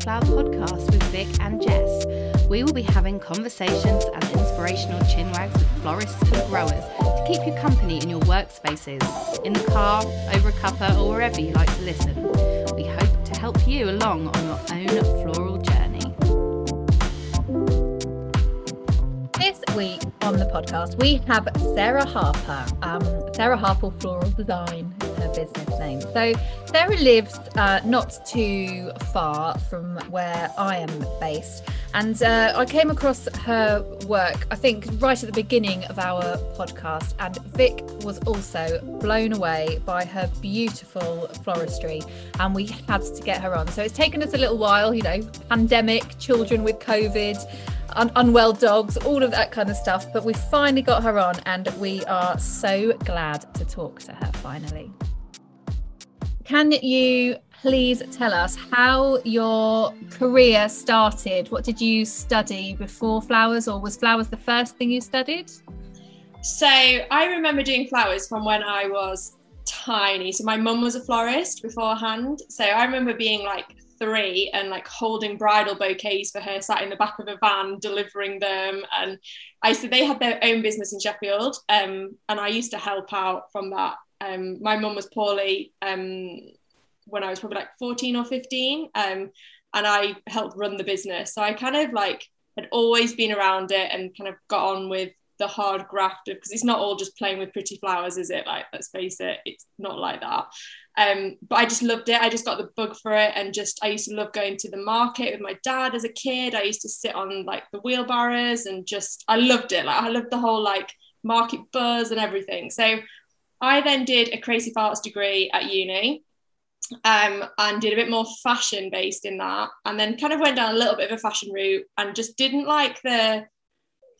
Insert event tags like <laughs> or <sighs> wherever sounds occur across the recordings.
to Flower Podcast with Vic and Jess. We will be having conversations and inspirational chinwags with florists and growers to keep you company in your workspaces, in the car, over a cuppa, or wherever you like to listen. We hope to help you along on your own floral journey. This week on the podcast, we have Sarah Harper. Um, Sarah Harper Floral Design business name. So, Sarah lives uh, not too far from where I am based. And uh, I came across her work, I think, right at the beginning of our podcast. And Vic was also blown away by her beautiful floristry. And we had to get her on. So it's taken us a little while, you know, pandemic, children with COVID. Un- unwell dogs, all of that kind of stuff. But we finally got her on, and we are so glad to talk to her finally. Can you please tell us how your career started? What did you study before flowers, or was flowers the first thing you studied? So I remember doing flowers from when I was tiny. So my mum was a florist beforehand. So I remember being like three and like holding bridal bouquets for her, sat in the back of a van delivering them. And I said they had their own business in Sheffield, um, and I used to help out from that. Um, my mum was poorly um, when I was probably like 14 or 15, um, and I helped run the business. So I kind of like had always been around it and kind of got on with the hard graft of because it's not all just playing with pretty flowers, is it? Like, let's face it, it's not like that. Um, but I just loved it. I just got the bug for it, and just I used to love going to the market with my dad as a kid. I used to sit on like the wheelbarrows and just I loved it. Like I loved the whole like market buzz and everything. So I then did a creative arts degree at uni. Um, and did a bit more fashion based in that, and then kind of went down a little bit of a fashion route, and just didn't like the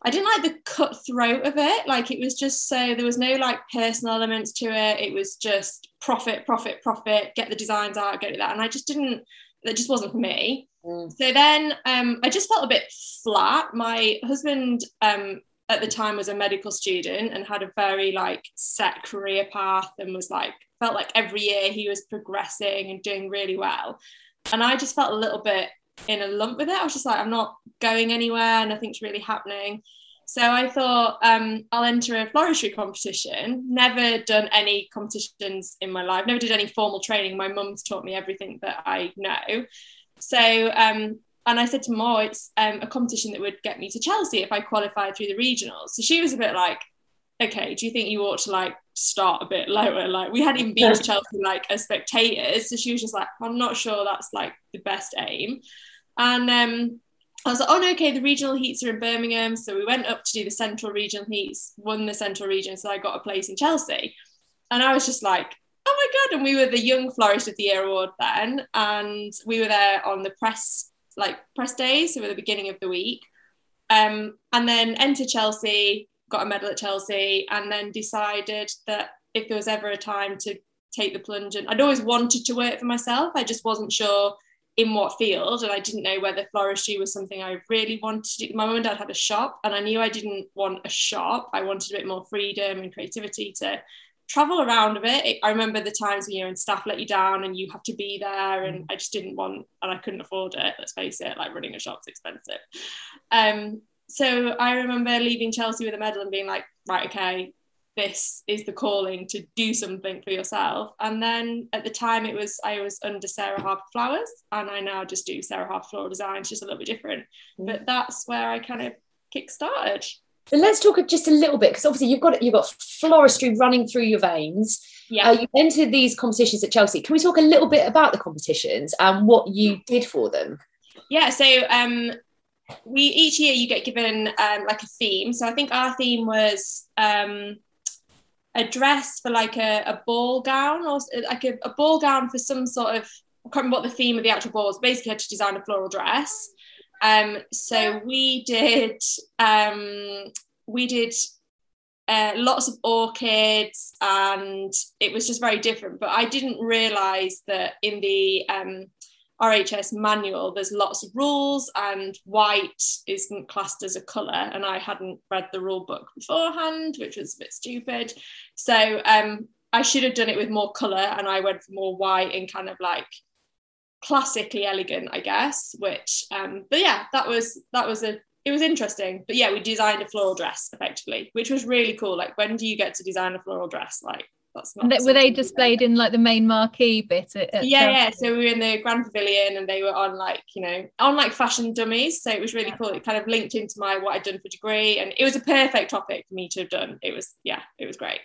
I didn't like the cutthroat of it. Like it was just so there was no like personal elements to it. It was just profit, profit, profit, get the designs out, get it that. And I just didn't, that just wasn't for me. Mm. So then um, I just felt a bit flat. My husband um, at the time was a medical student and had a very like set career path and was like, felt like every year he was progressing and doing really well. And I just felt a little bit in a lump with it. I was just like, I'm not going anywhere, nothing's really happening. So I thought um, I'll enter a floristry competition. Never done any competitions in my life. Never did any formal training. My mum's taught me everything that I know. So um, and I said to Mo, it's um, a competition that would get me to Chelsea if I qualified through the regionals. So she was a bit like, okay, do you think you ought to like start a bit lower? Like we hadn't even been to <laughs> Chelsea like as spectators. So she was just like, I'm not sure that's like the best aim. And um, I was like, oh no, okay, the regional heats are in Birmingham. So we went up to do the central regional heats, won the central region. So I got a place in Chelsea. And I was just like, oh my God. And we were the Young Florist of the Year award then. And we were there on the press, like press days. So at the beginning of the week. Um, and then entered Chelsea, got a medal at Chelsea, and then decided that if there was ever a time to take the plunge, and I'd always wanted to work for myself, I just wasn't sure in what field and I didn't know whether floristry was something I really wanted to do. My mum and dad had a shop and I knew I didn't want a shop. I wanted a bit more freedom and creativity to travel around a bit. I remember the times when you're in staff let you down and you have to be there and I just didn't want and I couldn't afford it, let's face it, like running a shop's expensive. Um, so I remember leaving Chelsea with a medal and being like, right, okay, this is the calling to do something for yourself. And then at the time, it was I was under Sarah Harper Flowers, and I now just do Sarah Harper Floral Design. It's just a little bit different, mm. but that's where I kind of kick started. Let's talk just a little bit because obviously you've got you've got floristry running through your veins. Yeah, uh, you entered these competitions at Chelsea. Can we talk a little bit about the competitions and what you did for them? Yeah, so um, we each year you get given um, like a theme. So I think our theme was um, a dress for like a, a ball gown or like a, a, ball gown for some sort of I can't remember what the theme of the actual ball was. Basically, had to design a floral dress. Um, so we did um, we did uh, lots of orchids, and it was just very different. But I didn't realise that in the um, RHS manual, there's lots of rules, and white isn't classed as a colour. And I hadn't read the rule book beforehand, which was a bit stupid. So um, I should have done it with more colour, and I went for more white and kind of like classically elegant, I guess. Which, um, but yeah, that was that was a it was interesting. But yeah, we designed a floral dress effectively, which was really cool. Like, when do you get to design a floral dress? Like, that's not. were they displayed in like the main marquee bit? At, at yeah, yeah. So we were in the Grand Pavilion, and they were on like you know on like fashion dummies. So it was really yeah. cool. It kind of linked into my what I'd done for degree, and it was a perfect topic for me to have done. It was yeah, it was great.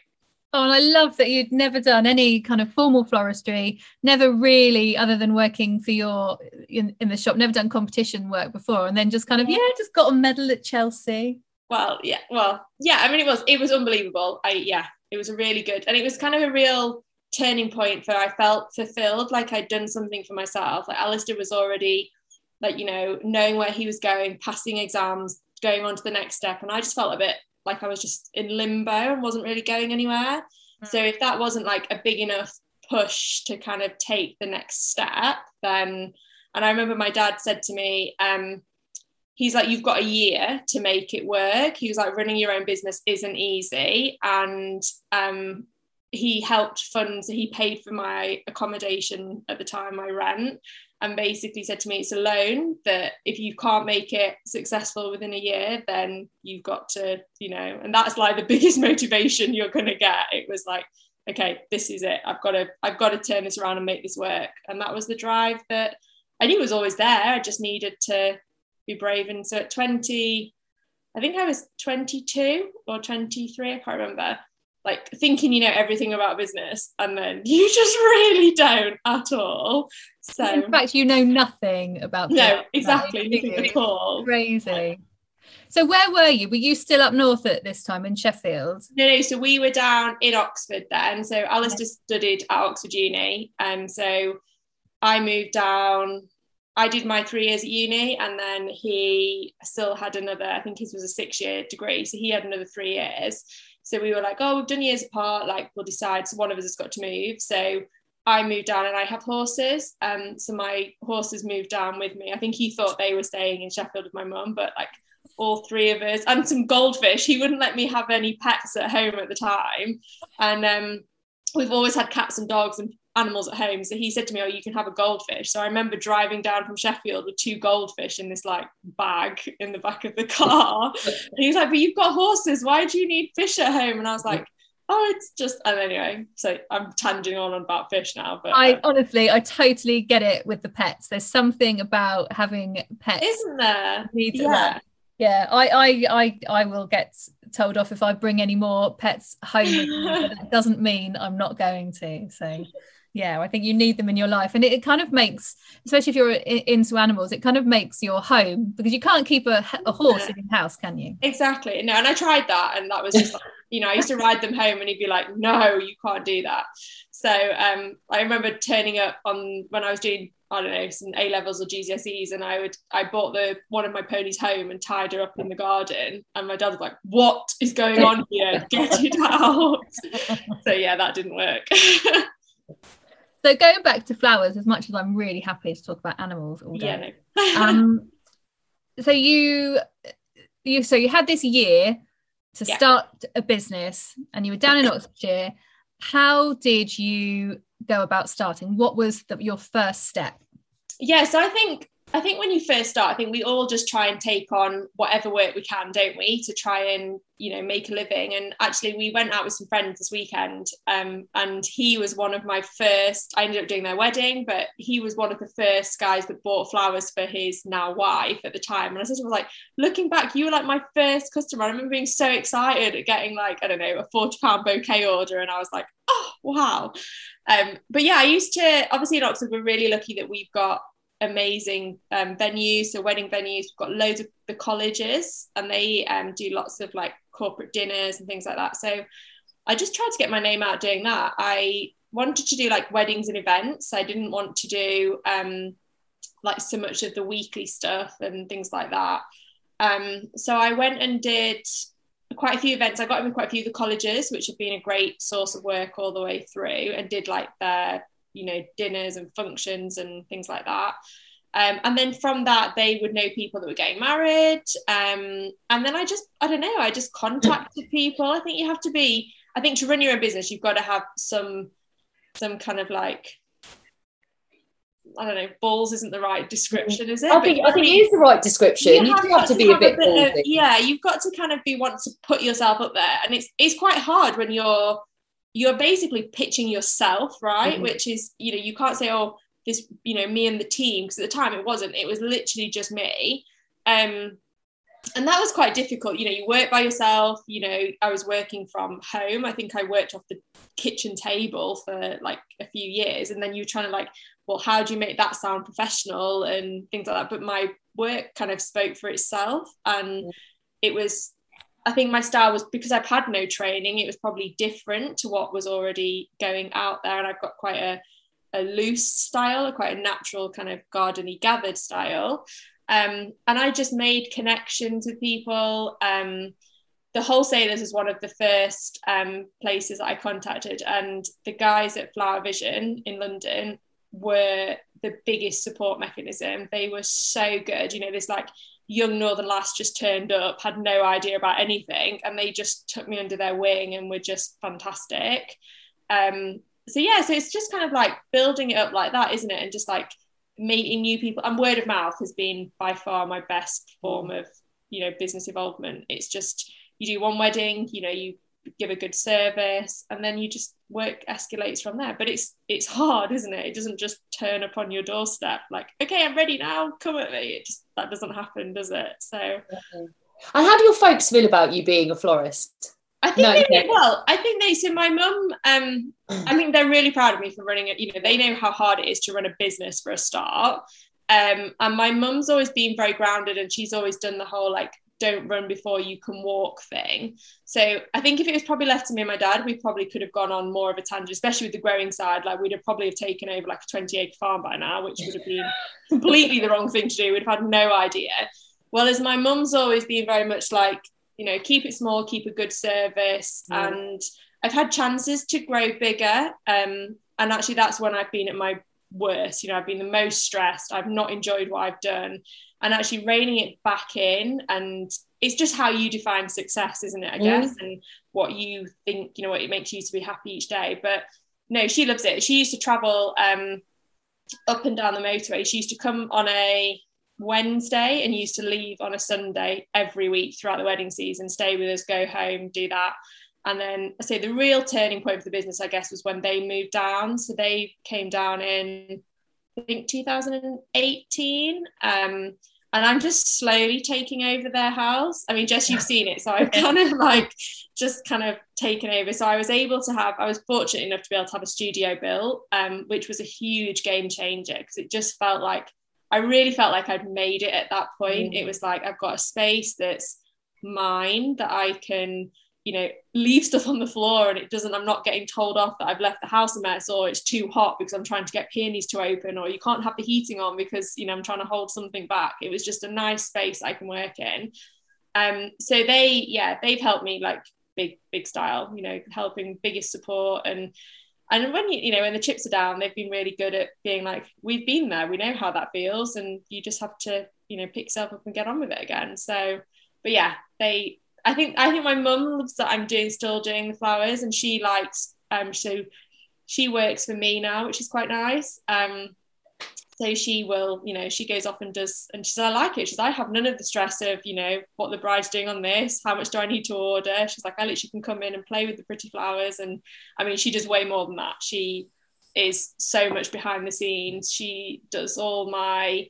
Oh, and I love that you'd never done any kind of formal floristry, never really, other than working for your in, in the shop, never done competition work before, and then just kind of yeah, just got a medal at Chelsea. Well, yeah, well, yeah. I mean, it was it was unbelievable. I yeah, it was really good, and it was kind of a real turning point for I felt fulfilled, like I'd done something for myself. Like Alistair was already like you know knowing where he was going, passing exams, going on to the next step, and I just felt a bit like I was just in limbo and wasn't really going anywhere. Mm. So if that wasn't like a big enough push to kind of take the next step, then and I remember my dad said to me, um, he's like, you've got a year to make it work. He was like, running your own business isn't easy. And um, he helped fund, so he paid for my accommodation at the time, my rent and basically said to me it's a loan that if you can't make it successful within a year then you've got to you know and that's like the <laughs> biggest motivation you're going to get. It was like okay this is it. I've got to i've got to turn this around and make this work. And that was the drive that i knew was always there. I just needed to be brave. And so at 20 i think i was 22 or 23 i can't remember like thinking you know everything about business and then <laughs> you just really don't at all. So in fact you know nothing about no exactly. nothing at all. crazy. So where were you? Were you still up north at this time in sheffield? No no so we were down in oxford then. So alistair studied at oxford uni and um, so i moved down I did my three years at uni and then he still had another, I think his was a six year degree. So he had another three years. So we were like, oh, we've done years apart, like we'll decide. So one of us has got to move. So I moved down and I have horses. Um, so my horses moved down with me. I think he thought they were staying in Sheffield with my mum, but like all three of us and some goldfish. He wouldn't let me have any pets at home at the time. And um, we've always had cats and dogs and animals at home. So he said to me, Oh, you can have a goldfish. So I remember driving down from Sheffield with two goldfish in this like bag in the back of the car. and he was like, But you've got horses. Why do you need fish at home? And I was like, Oh, it's just and anyway. So I'm tanging on about fish now. But I uh, honestly I totally get it with the pets. There's something about having pets. Isn't there? Yeah. Yeah, I, I I I will get told off if I bring any more pets home. but that <laughs> doesn't mean I'm not going to. So yeah i think you need them in your life and it, it kind of makes especially if you're into animals it kind of makes your home because you can't keep a, a horse yeah. in your house can you exactly no and i tried that and that was just like, <laughs> you know i used to ride them home and he'd be like no you can't do that so um, i remember turning up on when i was doing I don't know some A levels or GCSEs, and I would I bought the one of my ponies home and tied her up in the garden, and my dad was like, "What is going on here? Get it <laughs> out!" <laughs> so yeah, that didn't work. So going back to flowers, as much as I'm really happy to talk about animals all day. Yeah, no. <laughs> um, so you you so you had this year to yeah. start a business and you were down in Oxfordshire. How did you go about starting? What was the, your first step? Yeah, so I think I think when you first start, I think we all just try and take on whatever work we can, don't we, to try and you know make a living. And actually, we went out with some friends this weekend, um, and he was one of my first. I ended up doing their wedding, but he was one of the first guys that bought flowers for his now wife at the time. And I him, like, looking back, you were like my first customer. I remember being so excited at getting like I don't know a forty pound bouquet order, and I was like, oh wow. Um, but yeah, I used to obviously in Oxford, we're really lucky that we've got amazing um, venues, so wedding venues. We've got loads of the colleges, and they um, do lots of like corporate dinners and things like that. So I just tried to get my name out doing that. I wanted to do like weddings and events. I didn't want to do um, like so much of the weekly stuff and things like that. Um, so I went and did quite a few events. I got in quite a few of the colleges, which have been a great source of work all the way through, and did like their you know dinners and functions and things like that um, and then from that they would know people that were getting married um, and then i just i don't know i just contacted people i think you have to be i think to run your own business you've got to have some some kind of like I don't know, balls isn't the right description, is it? I think I think it is the right description. You, you have, have to be a bit, a bit of, yeah, you've got to kind of be want to put yourself up there. And it's it's quite hard when you're you're basically pitching yourself, right? Mm-hmm. Which is, you know, you can't say, oh, this, you know, me and the team, because at the time it wasn't, it was literally just me. Um, and that was quite difficult. You know, you work by yourself, you know, I was working from home. I think I worked off the kitchen table for like a few years. And then you're trying to like, well, how do you make that sound professional and things like that? But my work kind of spoke for itself. And it was I think my style was because I've had no training, it was probably different to what was already going out there. And I've got quite a, a loose style, quite a natural kind of gardeny gathered style. Um, and I just made connections with people. Um, the wholesalers is one of the first um, places I contacted, and the guys at Flower Vision in London were the biggest support mechanism. They were so good. You know, there's like young northern lass just turned up had no idea about anything and they just took me under their wing and were just fantastic. Um so yeah so it's just kind of like building it up like that isn't it? And just like meeting new people. And word of mouth has been by far my best form of you know business involvement. It's just you do one wedding you know you give a good service and then you just work escalates from there but it's it's hard isn't it it doesn't just turn up on your doorstep like okay i'm ready now come at me it just that doesn't happen does it so and how do your folks feel about you being a florist I think no, they well. I think they so my mum. Um, I think they're really proud of me for running it. You know, they know how hard it is to run a business for a start. Um, and my mum's always been very grounded, and she's always done the whole like don't run before you can walk thing. So I think if it was probably left to me and my dad, we probably could have gone on more of a tangent, especially with the growing side. Like we'd have probably have taken over like a 20 acre farm by now, which would have been <laughs> completely the wrong thing to do. We'd have had no idea. Whereas my mum's always been very much like, you know, keep it small, keep a good service. Mm. And I've had chances to grow bigger. Um, and actually that's when I've been at my worst. You know, I've been the most stressed. I've not enjoyed what I've done and actually reining it back in and it's just how you define success isn't it i guess mm. and what you think you know what it makes you to be happy each day but no she loves it she used to travel um, up and down the motorway she used to come on a wednesday and used to leave on a sunday every week throughout the wedding season stay with us go home do that and then I say the real turning point for the business, I guess, was when they moved down. So they came down in I think 2018. Um, and I'm just slowly taking over their house. I mean, Jess, you've seen it, so <laughs> I've kind of like just kind of taken over. So I was able to have, I was fortunate enough to be able to have a studio built, um, which was a huge game changer because it just felt like I really felt like I'd made it at that point. Mm. It was like I've got a space that's mine that I can you know leave stuff on the floor and it doesn't i'm not getting told off that i've left the house a mess or it's too hot because i'm trying to get peonies to open or you can't have the heating on because you know i'm trying to hold something back. It was just a nice space i can work in. Um so they yeah they've helped me like big big style you know helping biggest support. And and when you you know when the chips are down they've been really good at being like we've been there. We know how that feels. And you just have to you know pick yourself up and get on with it again. So but yeah they I think I think my mum loves that I'm doing still doing the flowers, and she likes um so she works for me now, which is quite nice. Um, so she will, you know, she goes off and does, and she says, I like it. She's, I have none of the stress of, you know, what the bride's doing on this, how much do I need to order? She's like, I literally can come in and play with the pretty flowers. And I mean, she does way more than that. She is so much behind the scenes. She does all my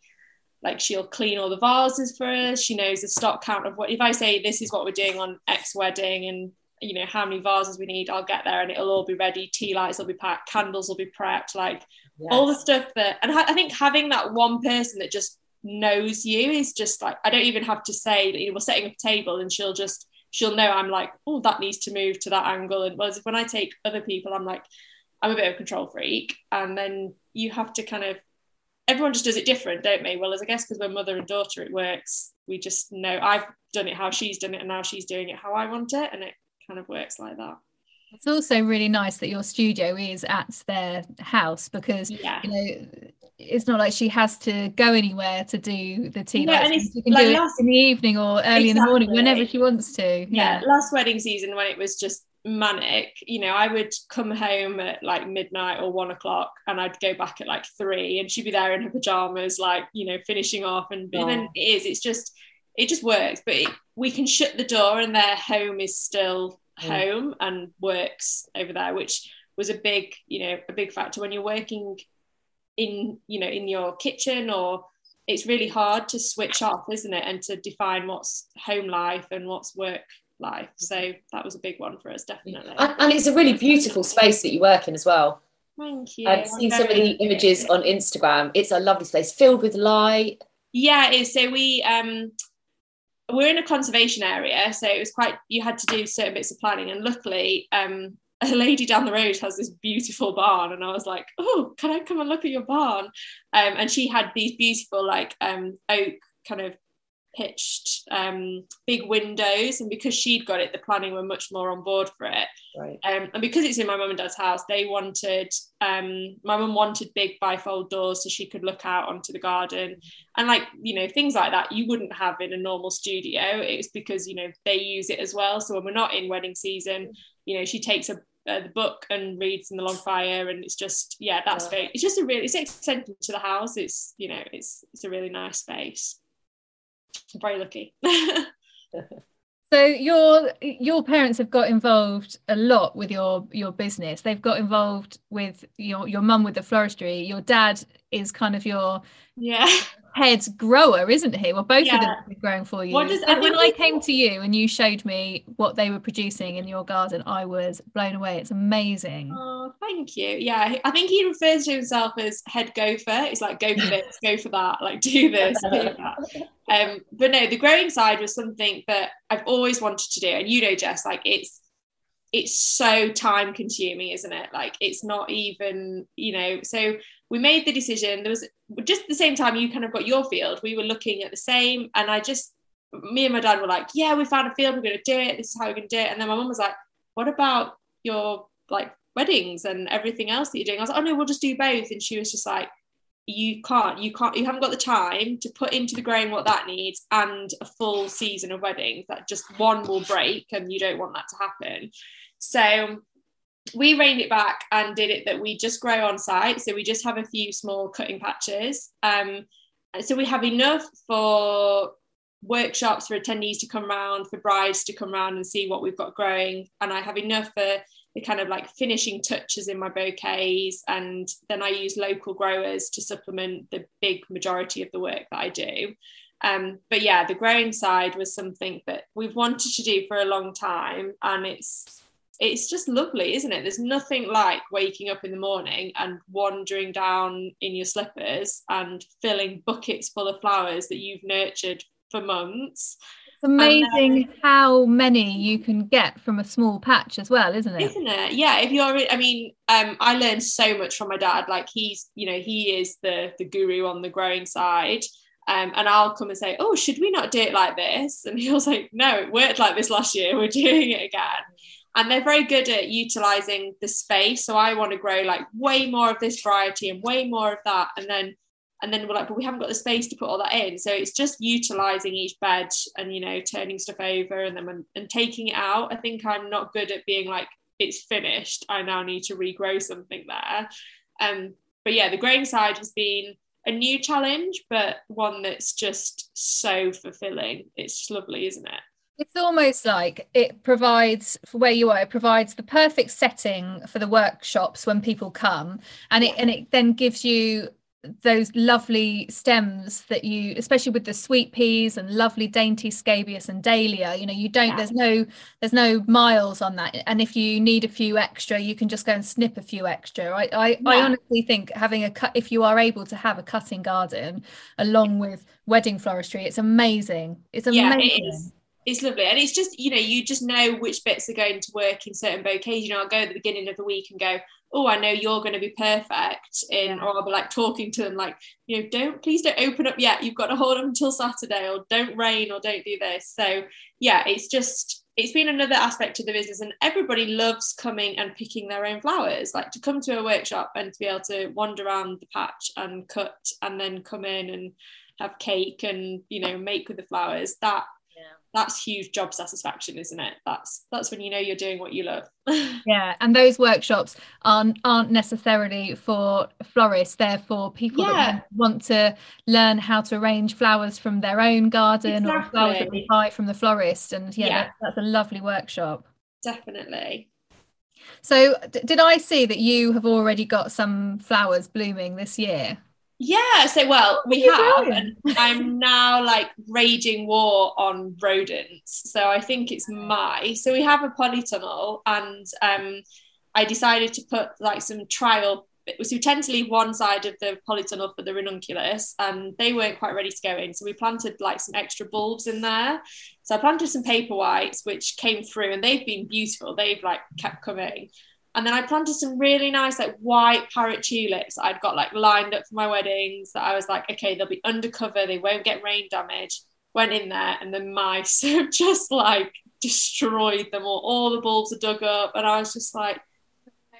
like she'll clean all the vases for us. She knows the stock count of what if i say this is what we're doing on x wedding and you know how many vases we need i'll get there and it'll all be ready. Tea lights will be packed candles will be prepped like yes. all the stuff that and i think having that one person that just knows you is just like i don't even have to say that you know, we're setting up a table and she'll just she'll know i'm like oh that needs to move to that angle. And whereas when i take other people i'm like i'm a bit of a control freak. And then you have to kind of everyone just does it different, don't we? Well, as I guess because we're mother and daughter, it works. We just know I've done it how she's done it, and now she's doing it how I want it, and it kind of works like that. It's also really nice that your studio is at their house because yeah. you know it's not like she has to go anywhere to do the tea yeah, and she can like do last, it in the evening or early exactly. in the morning whenever she wants to. Yeah. yeah, last wedding season when it was just manic. You know, I would come home at like midnight or one o'clock and I'd go back at like three and she'd be there in her pajamas, like, you know, finishing off. And, and then it is, it's just, it just works. But it, we can shut the door and their home is still mm. home and works over there, which was a big, you know, a big factor when you're working in, you know, in your kitchen or it's really hard to switch off, isn't it? And to define what's home life and what's work life. So that was a big one for us, definitely. And, and it's a really beautiful space that you work in as well. Thank you. I've seen some of the images on Instagram. It's a lovely space filled with light. Yeah, it is. So we um we're in a conservation area, so it was quite you had to do certain bits of planning, and luckily, um, <laughs> a lady down the road has this beautiful barn, and I was like, "Oh, can I come and look at your barn?" Um, and she had these beautiful like um oak kind of pitched um, big windows, and because she'd got it, the planning were much more on board for it. Right. Um, and because it's in my mum and dad's house, they wanted um, my mum wanted big bifold doors so she could look out onto the garden, and like you know things like that you wouldn't have in a normal studio. it's because you know they use it as well. So when we're not in wedding season, you know she takes a uh, the book and reads in the long fire and it's just yeah that's yeah. very it's just a really it's an extension to the house it's you know it's it's a really nice space I'm very lucky. <laughs> so your your parents have got involved a lot with your your business. They've got involved with your your mum with the floristry. Your dad is kind of your yeah head grower, isn't he? Well, both yeah. of them are growing for you. What does, and I when I came to you and you showed me what they were producing in your garden, I was blown away. It's amazing. Oh, thank you. Yeah, I think he refers to himself as head gopher. It's like go for this, go for that, like do this, do <laughs> that. Um, but no, the growing side was something that I've always wanted to do, and you know, Jess, like it's it's so time consuming isn't it? Like it's not even you know so we made the decision. There was just the same time you kind of got your field we were looking at the same and i just me and my dad were like yeah we found a field we're going to do it this is how we're going to do it. And then my mum was like what about your like weddings and everything else that you're doing? I was like oh no we'll just do both. And she was just like you can't you can't you haven't got the time to put into the growing what that needs and a full season of weddings that just one will break and you don't want that to happen so we reined it back and did it that we just grow on site. So we just have a few small cutting patches. Um, so we have enough for workshops for attendees to come around, for brides to come around and see what we've got growing. And I have enough for the kind of like finishing touches in my bouquets. And then I use local growers to supplement the big majority of the work that I do. Um, but yeah, the growing side was something that we've wanted to do for a long time. And it's it's just lovely, isn't it? There's nothing like waking up in the morning and wandering down in your slippers and filling buckets full of flowers that you've nurtured for months. It's amazing then, how many you can get from a small patch as well, isn't it? Isn't it? Yeah. If you're, I mean, um, I learned so much from my dad. Like he's, you know, he is the the guru on the growing side. Um, and I'll come and say, "Oh, should we not do it like this?" And he was like, "No, it worked like this last year. We're doing it again." And they're very good at utilizing the space. So i want to grow like way more of this variety and way more of that. And then and then we're like but we haven't got the space to put all that in. So it's just utilizing each bed and you know turning stuff over and then and taking it out. I think i'm not good at being like it's finished. I now need to regrow something there. Um but yeah the growing side has been a new challenge but one that's just so fulfilling. It's lovely isn't it it's almost like it provides for where you are it provides the perfect setting for the workshops when people come. And it and it then gives you those lovely stems that you especially with the sweet peas and lovely dainty scabious and dahlia you know you don't yeah. there's no there's no miles on that. And if you need a few extra you can just go and snip a few extra. I I, yeah. I honestly think having a cut if you are able to have a cutting garden along with wedding floristry it's amazing. It's amazing. yeah, it's lovely. And it's just you know you just know which bits are going to work in certain bouquets. You know i'll go at the beginning of the week and go oh i know you're going to be perfect in yeah. or i'll be like talking to them like you know don't please don't open up yet. You've got to hold them until saturday or don't rain or don't do this. So yeah it's just it's been another aspect of the business and everybody loves coming and picking their own flowers like to come to a workshop and to be able to wander around the patch and cut and then come in and have cake and you know make with the flowers. That that's huge job satisfaction isn't it that's that's when you know you're doing what you love <laughs> yeah and those workshops aren't aren't necessarily for florists they're for people yeah. that want to learn how to arrange flowers from their own garden exactly. or flowers that they buy from the florist and yeah, yeah. That, that's a lovely workshop definitely so d- did i see that you have already got some flowers blooming this year yeah, so well, we have, and I'm now like raging war on rodents. So I think it's my. So we have a polytunnel, and um, I decided to put like some trial. So we tend to leave one side of the polytunnel for the ranunculus, and they weren't quite ready to go in. So we planted like some extra bulbs in there. So I planted some paper whites, which came through, and they've been beautiful. They've like kept coming. And then I planted some really nice like white parrot tulips I'd got like lined up for my weddings that I was like, okay, they'll be undercover, they won't get rain damage. Went in there and the mice <laughs> have just like destroyed them all. All the bulbs are dug up. And I was just like,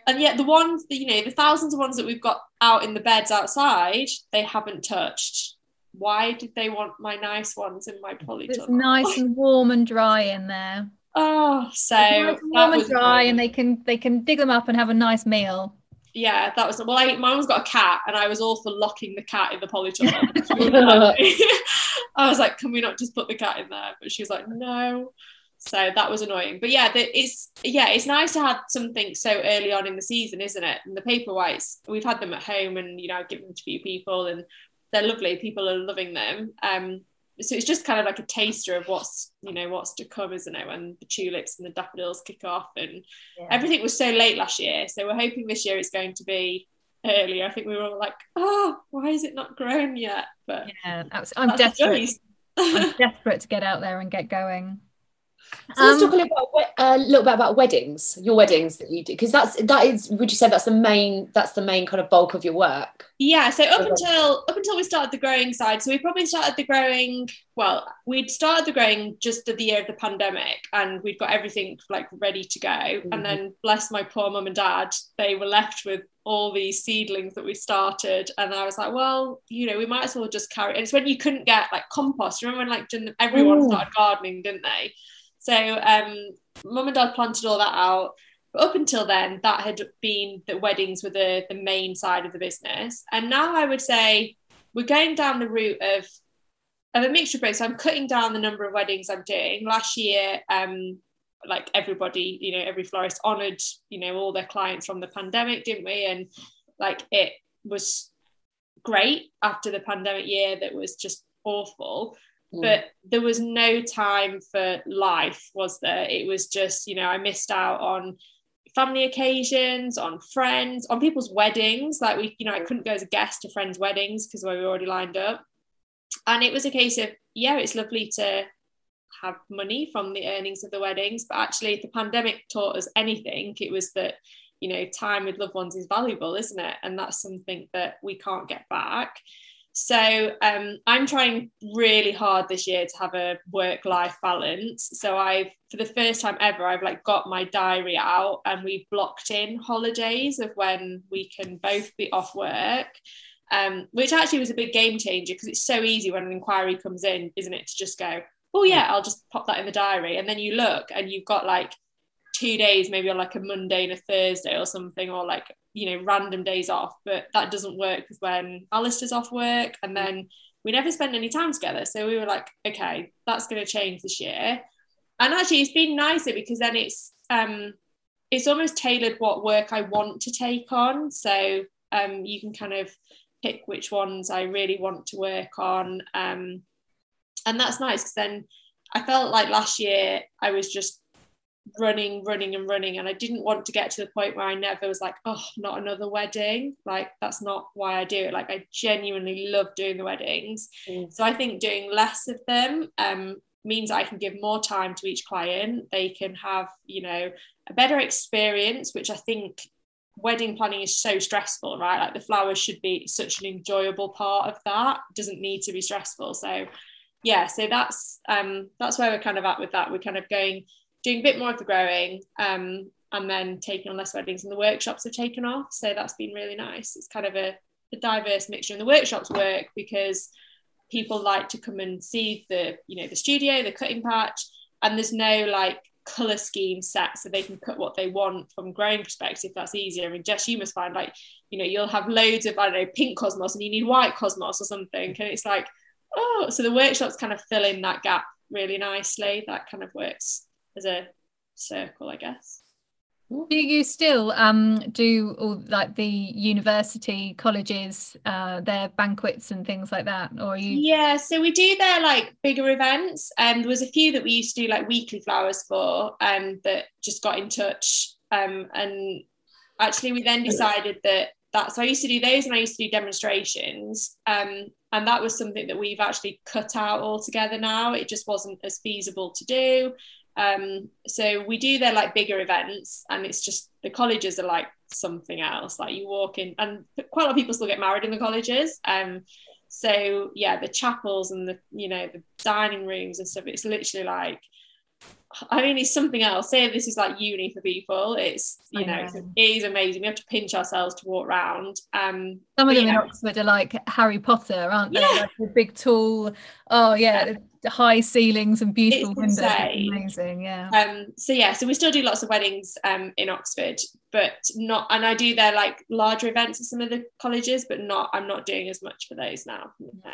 and yet the ones you know, the thousands of ones that we've got out in the beds outside, they haven't touched. Why did they want my nice ones in my polytunnel? It's nice and warm and dry in there. Oh, so nice warm and dry, and they can they can dig them up and have a nice meal. Yeah, that was well. I, my one's got a cat, and I was all for locking the cat in the polytunnel. <laughs> <laughs> I was like, "Can we not just put the cat in there?" But she was like, "No." So that was annoying. But yeah, the, it's yeah, it's nice to have something so early on in the season, isn't it? And the paper whites, we've had them at home, and you know, I've given them to a few people, and they're lovely. People are loving them. Um, so it's just kind of like a taster of what's you know what's to come isn't it? When the tulips and the daffodils kick off and yeah. everything was so late last year. So we're hoping this year it's going to be earlier i think we were all like oh why is it not grown yet? But yeah i'm desperate. i'm <laughs> desperate to get out there and get going so let's talk a little, about, a little bit about weddings, your weddings that you do, because that's that is. Would you say that's the main that's the main kind of bulk of your work? Yeah. So up until up until we started the growing side, so we probably started the growing. Well, we'd started the growing just at the year of the pandemic, and we'd got everything like ready to go. Mm-hmm. And then, bless my poor mum and dad, they were left with all these seedlings that we started and I was like well you know we might as well just carry and it's when you couldn't get like compost remember when like everyone Ooh. started gardening didn't they so um, mum and dad planted all that out. But up until then, that had been the weddings were the, the main side of the business. And now I would say we're going down the route of of a mixture of both. So I'm cutting down the number of weddings I'm doing. Last year, um, like everybody, you know, every florist honoured, you know, all their clients from the pandemic, didn't we? And like it was great after the pandemic year that was just awful. Mm. but there was no time for life was there? It was just you know i missed out on family occasions on friends on people's weddings. Like we you know i couldn't go as a guest to friends weddings because we were already lined up. And it was a case of yeah it's lovely to have money from the earnings of the weddings but actually if the pandemic taught us anything. It was that you know time with loved ones is valuable isn't it? And that's something that we can't get back so um, I'm trying really hard this year to have a work-life balance. So I've, for the first time ever, I've like got my diary out and we've blocked in holidays of when we can both be off work. Um, which actually was a big game changer because it's so easy when an inquiry comes in, isn't it, to just go, oh yeah, I'll just pop that in the diary, and then you look and you've got like two days, maybe on like a Monday and a Thursday or something, or like you know random days off but that doesn't work because when Alistair's off work and then we never spend any time together. So we were like okay that's going to change this year. And actually it's been nicer because then it's um it's almost tailored what work I want to take on. So um you can kind of pick which ones I really want to work on. Um and that's nice because then I felt like last year I was just running, running, and running. And I didn't want to get to the point where I never was like, oh, not another wedding. Like, that's not why I do it. Like, I genuinely love doing the weddings. Mm. So I think doing less of them um, means I can give more time to each client. They can have, you know, a better experience, which I think wedding planning is so stressful, right? Like, the flowers should be such an enjoyable part of that. It doesn't need to be stressful. So, yeah, so that's um, that's where we're kind of at with that. We're kind of going doing a bit more of the growing um, and then taking on less weddings and the workshops have taken off. So that's been really nice. It's kind of a, a diverse mixture. And the workshops work because people like to come and see the you know the studio the cutting patch and there's no like color scheme set so they can cut what they want from growing perspective. That's easier. I mean Jess you must find like you know you'll have loads of I don't know pink cosmos and you need white cosmos or something. And it's like oh so the workshops kind of fill in that gap really nicely. That kind of works as a circle I guess do you still um, do all like the university colleges, uh, their banquets and things like that, or you? Yeah, so we do their like bigger events, and um, there was a few that we used to do like weekly flowers for, um, that just got in touch, um, and actually we then decided that that's so I used to do those, and I used to do demonstrations, um, and that was something that we've actually cut out altogether now. It just wasn't as feasible to do. Um, so we do their like bigger events, and it's just the colleges are like something else. Like you walk in, and quite a lot of people still get married in the colleges. Um, so yeah, the chapels and the you know the dining rooms and stuff. It's literally like I mean, it's something else. Say this is like uni for people. It's you know, know, it is amazing. We have to pinch ourselves to walk around. Um, Some of them yeah. in Oxford are like Harry Potter, aren't they? Yeah. Like the big tall. Oh yeah, yeah. high ceilings and beautiful it's windows. Amazing, yeah. Um, so yeah, so we still do lots of weddings um in Oxford, but not. And I do their like larger events at some of the colleges, but not. I'm not doing as much for those now. No.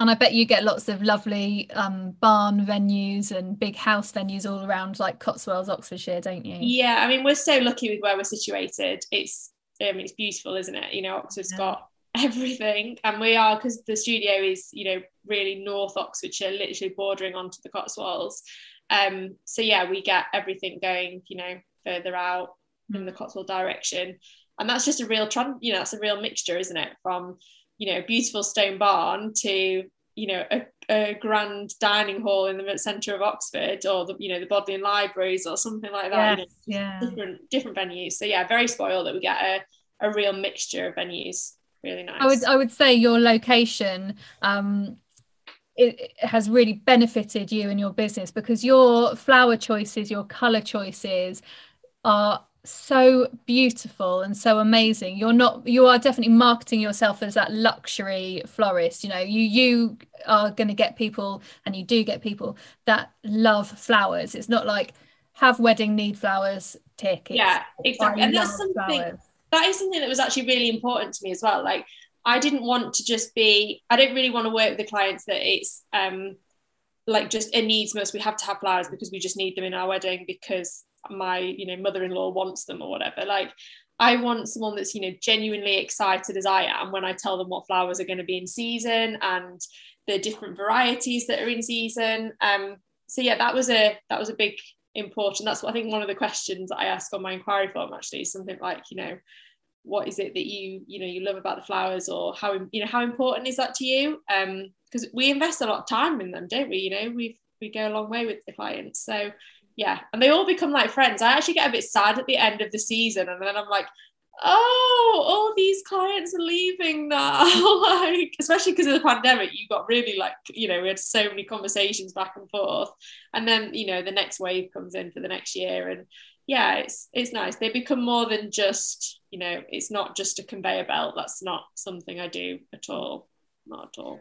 And I bet you get lots of lovely um, barn venues and big house venues all around, like Cotswolds, Oxfordshire, don't you? Yeah, I mean, we're so lucky with where we're situated. It's, I mean, it's beautiful, isn't it? You know, Oxford's yeah. got everything, and we are because the studio is, you know, really North Oxfordshire, literally bordering onto the Cotswolds. Um, so yeah, we get everything going, you know, further out mm. in the Cotswold direction, and that's just a real, you know, that's a real mixture, isn't it? From you know, a beautiful stone barn to, you know, a, a grand dining hall in the centre of Oxford or the, you know, the Bodleian Libraries or something like that. Yes, you know, yeah. Different different venues. So yeah, very spoiled that we get a, a real mixture of venues. Really nice. I would I would say your location um it has really benefited you and your business because your flower choices, your color choices are so beautiful and so amazing. You're not you are definitely marketing yourself as that luxury florist you know you you are going to get people and you do get people that love flowers. It's not like have wedding need flowers tick. Yeah exactly. And that's something flowers. that is something that was actually really important to me as well. Like i didn't want to just be i don't really want to work with the clients that it's um like just it needs most we have to have flowers because we just need them in our wedding because my you know mother-in-law wants them or whatever. Like I want someone that's you know genuinely excited as I am when I tell them what flowers are going to be in season and the different varieties that are in season. Um so yeah that was a that was a big important that's what I think one of the questions that I ask on my inquiry form actually is something like you know what is it that you you know you love about the flowers or how you know how important is that to you? Um because we invest a lot of time in them don't we? You know we we go a long way with the clients. So yeah, and they all become like friends. I actually get a bit sad at the end of the season, and then I'm like, oh, all these clients are leaving now. <laughs> like, especially because of the pandemic, you got really like, you know, we had so many conversations back and forth, and then you know the next wave comes in for the next year, and yeah, it's it's nice. They become more than just, you know, it's not just a conveyor belt. That's not something I do at all, not at all.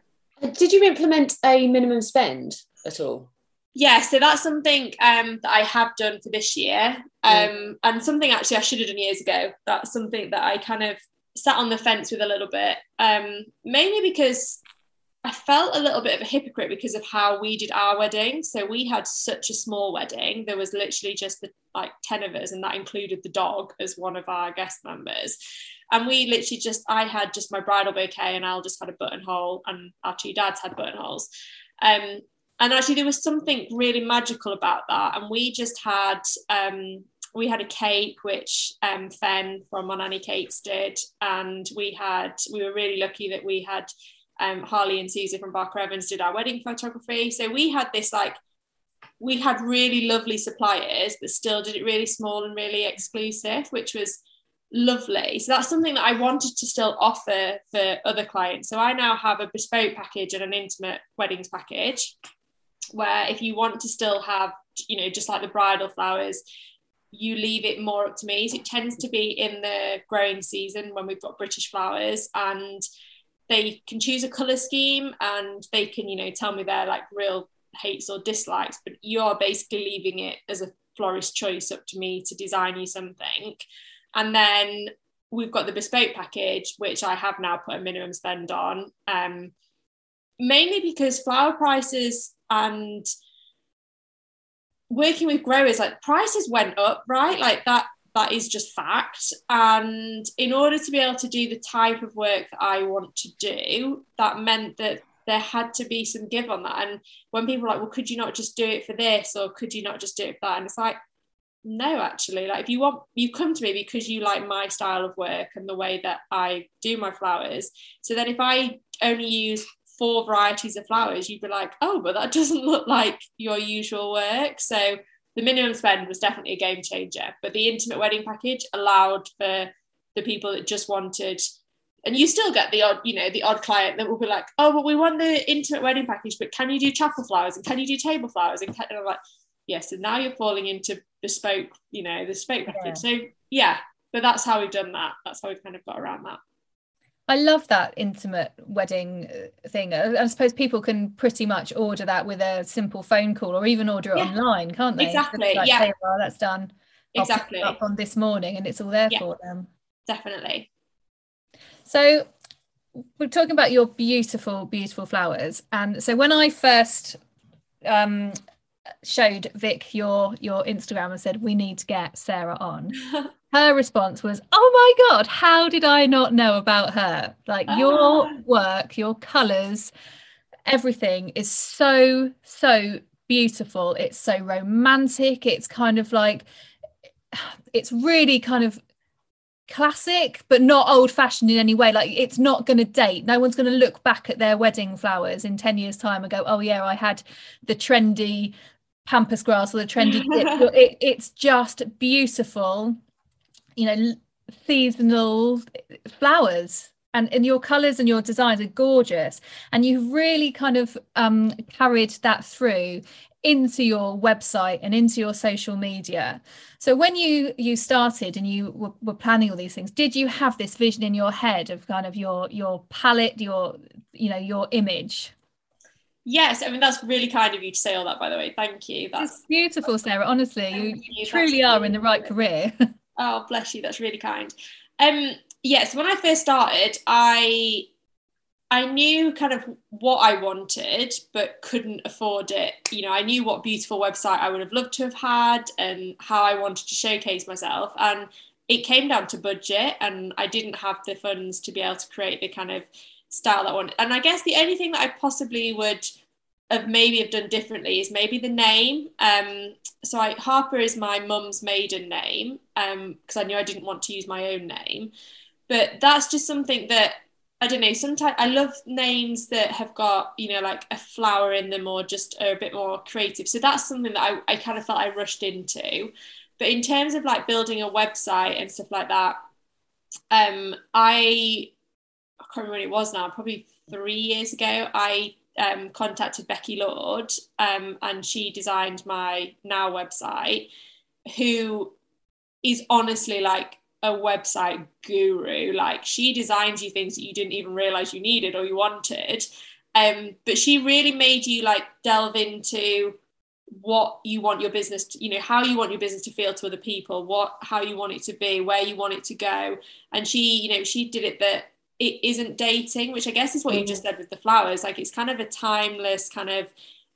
Did you implement a minimum spend at all? Yeah so that's something um, that i have done for this year. Um, mm. and something actually i should have done years ago. That's something that i kind of sat on the fence with a little bit. Um, mainly because i felt a little bit of a hypocrite because of how we did our wedding. So we had such a small wedding. There was literally just the like 10 of us and that included the dog as one of our guest members. And we literally just i had just my bridal bouquet and al just had a buttonhole and our two dads had buttonholes. Um, and actually there was something really magical about that. And we just had um, we had a cake which um, Fen from Monani Cakes did. And we had we were really lucky that we had um, Harley and Susie from Barker Evans did our wedding photography. So we had this like we had really lovely suppliers but still did it really small and really exclusive which was lovely. So that's something that I wanted to still offer for other clients. So I now have a bespoke package and an intimate weddings package where if you want to still have, you know, just like the bridal flowers, you leave it more up to me. So it tends to be in the growing season when we've got British flowers and they can choose a color scheme and they can you know tell me their like real hates or dislikes but you are basically leaving it as a florist choice up to me to design you something and then we've got the bespoke package which i have now put a minimum spend on um, mainly because flower prices and working with growers like prices went up right? Like that that is just fact. And in order to be able to do the type of work that i want to do that meant that there had to be some give on that. And when people are like well could you not just do it for this? Or could you not just do it for that? And it's like no actually. Like if you want you come to me because you like my style of work and the way that i do my flowers. So then if i only use four varieties of flowers, you'd be like, oh, but that <laughs> doesn't look like your usual work. So the minimum spend was definitely a game changer. But the intimate wedding package allowed for the people that just wanted, and you still get the odd, you know, the odd client that will be like, oh, but we want the intimate wedding package, but can you do chapel flowers and can you do table flowers? And, and I'm like, yes, and now you're falling into bespoke, you know, the bespoke package. Yeah. So yeah, but that's how we've done that. That's how we've kind of got around that. I love that intimate wedding uh, thing. I suppose people can pretty much order that with a simple phone call or even order it yeah. online, can't they? Exactly. Like, yeah. Hey, well, that's done. Exactly. up on this morning and it's all there yeah. for them. Definitely. So we're talking about your beautiful, beautiful flowers. And so when I first um, showed Vic your your Instagram and said we need to get Sarah on. <laughs> her response was, "Oh my god, how did I not know about her? Like your <gasps> work, your colors, everything is so so beautiful. It's so romantic. It's kind of like <sighs> it's really kind of classic but not old fashioned in any way like it's not going to date no one's going to look back at their wedding flowers in 10 years time and go oh yeah i had the trendy pampas grass or the trendy <laughs> it, it's just beautiful you know seasonal flowers and, and your colors and your designs are gorgeous and you've really kind of um, carried that through into your website and into your social media so when you you started and you were, were, planning all these things did you have this vision in your head of kind of your your palette your you know your image Yes, I mean that's really kind of you to say all that. By the way, thank you. That's it's beautiful, Sarah. Honestly, you, you, truly are in the right career. <laughs> oh, bless you. That's really kind. Um, yes, when I first started, I I knew kind of what I wanted, but couldn't afford it. You know, I knew what beautiful website I would have loved to have had and how I wanted to showcase myself. And it came down to budget, and I didn't have the funds to be able to create the kind of style that one. And I guess the only thing that I possibly would have maybe have done differently is maybe the name. Um, so I, Harper is my mum's maiden name because um, I knew I didn't want to use my own name. But that's just something that I don't know. Sometimes I love names that have got you know like a flower in them or just are a bit more creative. So that's something that I, I kind of felt I rushed into. But in terms of like building a website and stuff like that, um, I I can't remember when it was now, probably three years ago, I um, contacted Becky Lord um, and she designed my now website, who is honestly like a website guru. Like she designs you things that you didn't even realize you needed or you wanted. Um, but she really made you like delve into what you want your business to, you know how you want your business to feel to other people what how you want it to be where you want it to go and she you know she did it that it isn't dating, which I guess is what you just said with the flowers. Like it's kind of a timeless kind of.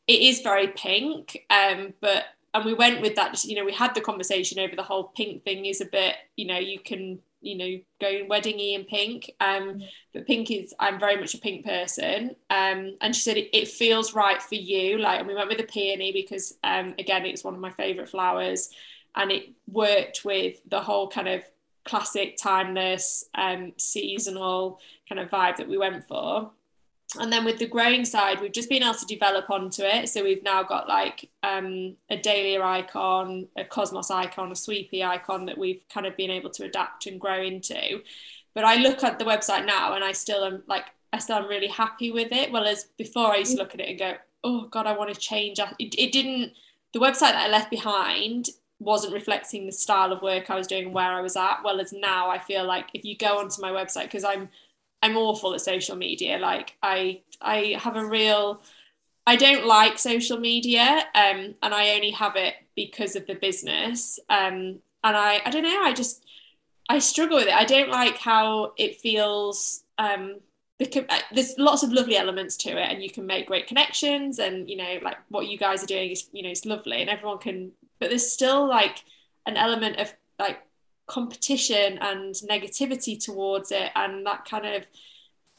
It is very pink, um, but and we went with that. You know, we had the conversation over the whole pink thing is a bit. You know, you can you know go weddingy in pink, um, mm. but pink is. I'm very much a pink person, um, and she said it, it feels right for you. Like, and we went with a peony because um, again, it's one of my favorite flowers, and it worked with the whole kind of classic, timeless, um, seasonal kind of vibe that we went for. And then with the growing side, we've just been able to develop onto it. So we've now got like um, a dahlia icon, a cosmos icon, a sweet pea icon that we've kind of been able to adapt and grow into. But I look at the website now and I still am like, I still am really happy with it. Well, as before I used to look at it and go, oh God, I want to change. It, it didn't, the website that I left behind wasn't reflecting the style of work I was doing where I was at. Well as now I feel like if you go onto my website, because I'm I'm awful at social media. Like I I have a real I don't like social media, um, and I only have it because of the business. Um, and I I don't know. I just I struggle with it. I don't like how it feels. Um, because uh, there's lots of lovely elements to it, and you can make great connections, and you know, like what you guys are doing is you know it's lovely, and everyone can. But there's still like an element of like competition and negativity towards it, and that kind of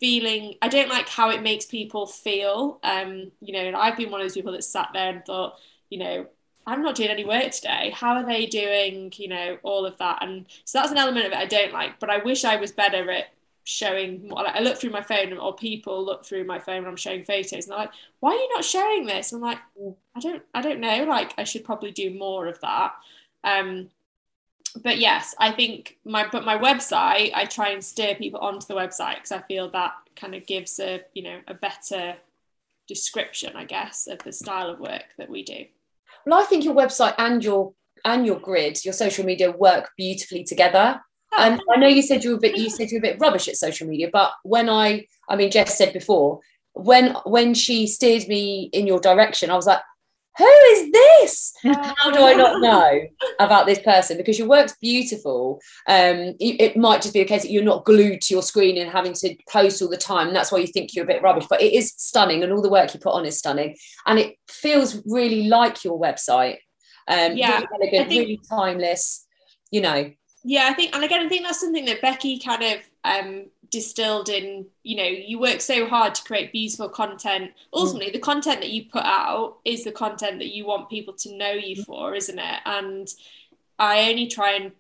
feeling. I don't like how it makes people feel. Um you know and i've been one of those people that sat there and thought you know i'm not doing any work today. How are they doing you know all of that? And so that's an element of it i don't like but i wish i was better at showing like i look through my phone or people look through my phone when i'm showing photos and they're like why are you not showing this and i'm like i don't i don't know like i should probably do more of that um but yes, I think my but my website, I try and steer people onto the website because I feel that kind of gives a you know a better description, I guess, of the style of work that we do. Well, I think your website and your and your grid, your social media work beautifully together. And I know you said you were a bit you said you're a bit rubbish at social media, but when I I mean Jess said before, when when she steered me in your direction, I was like, who is this? How do I not know about this person? Because your work's beautiful. Um, it, might just be a case that you're not glued to your screen and having to post all the time. And that's why you think you're a bit rubbish. But it is stunning, and all the work you put on is stunning. And it feels really like your website. Um, yeah, really elegant, think, really timeless. You know. Yeah, I think, and again, I think that's something that Becky kind of um, distilled in you know you work so hard to create beautiful content ultimately mm. the content that you put out is the content that you want people to know you mm. for isn't it and i only try and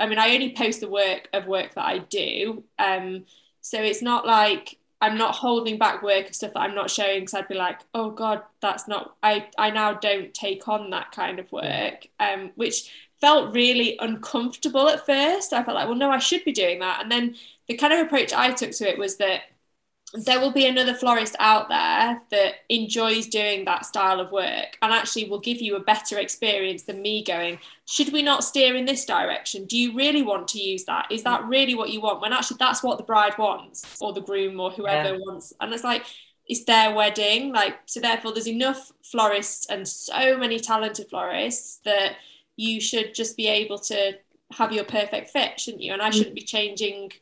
i mean i only post the work of work that i do um so it's not like i'm not holding back work and stuff that i'm not showing because i'd be like oh god that's not i i now don't take on that kind of mm. work um which felt really uncomfortable at first i felt like well no i should be doing that and then the kind of approach I took to it was that there will be another florist out there that enjoys doing that style of work and actually will give you a better experience than me going, should we not steer in this direction? Do you really want to use that? Is that really what you want? When actually that's what the bride wants or the groom or whoever yeah. wants. And it's like, it's their wedding. Like, so therefore there's enough florists and so many talented florists that you should just be able to have your perfect fit, shouldn't you? And I mm. shouldn't be changing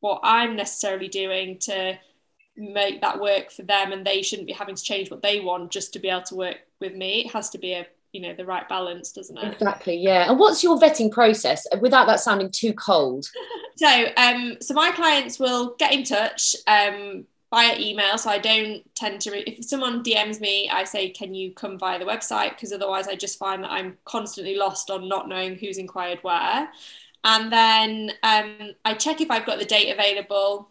what I'm necessarily doing to make that work for them and they shouldn't be having to change what they want just to be able to work with me. It has to be a you know the right balance doesn't it? Exactly yeah. And what's your vetting process? Without that sounding too cold. <laughs> So um so my clients will get in touch um via email so i don't tend to re- if someone dms me i say can you come via the website because otherwise i just find that i'm constantly lost on not knowing who's inquired where and then um, I check if I've got the date available.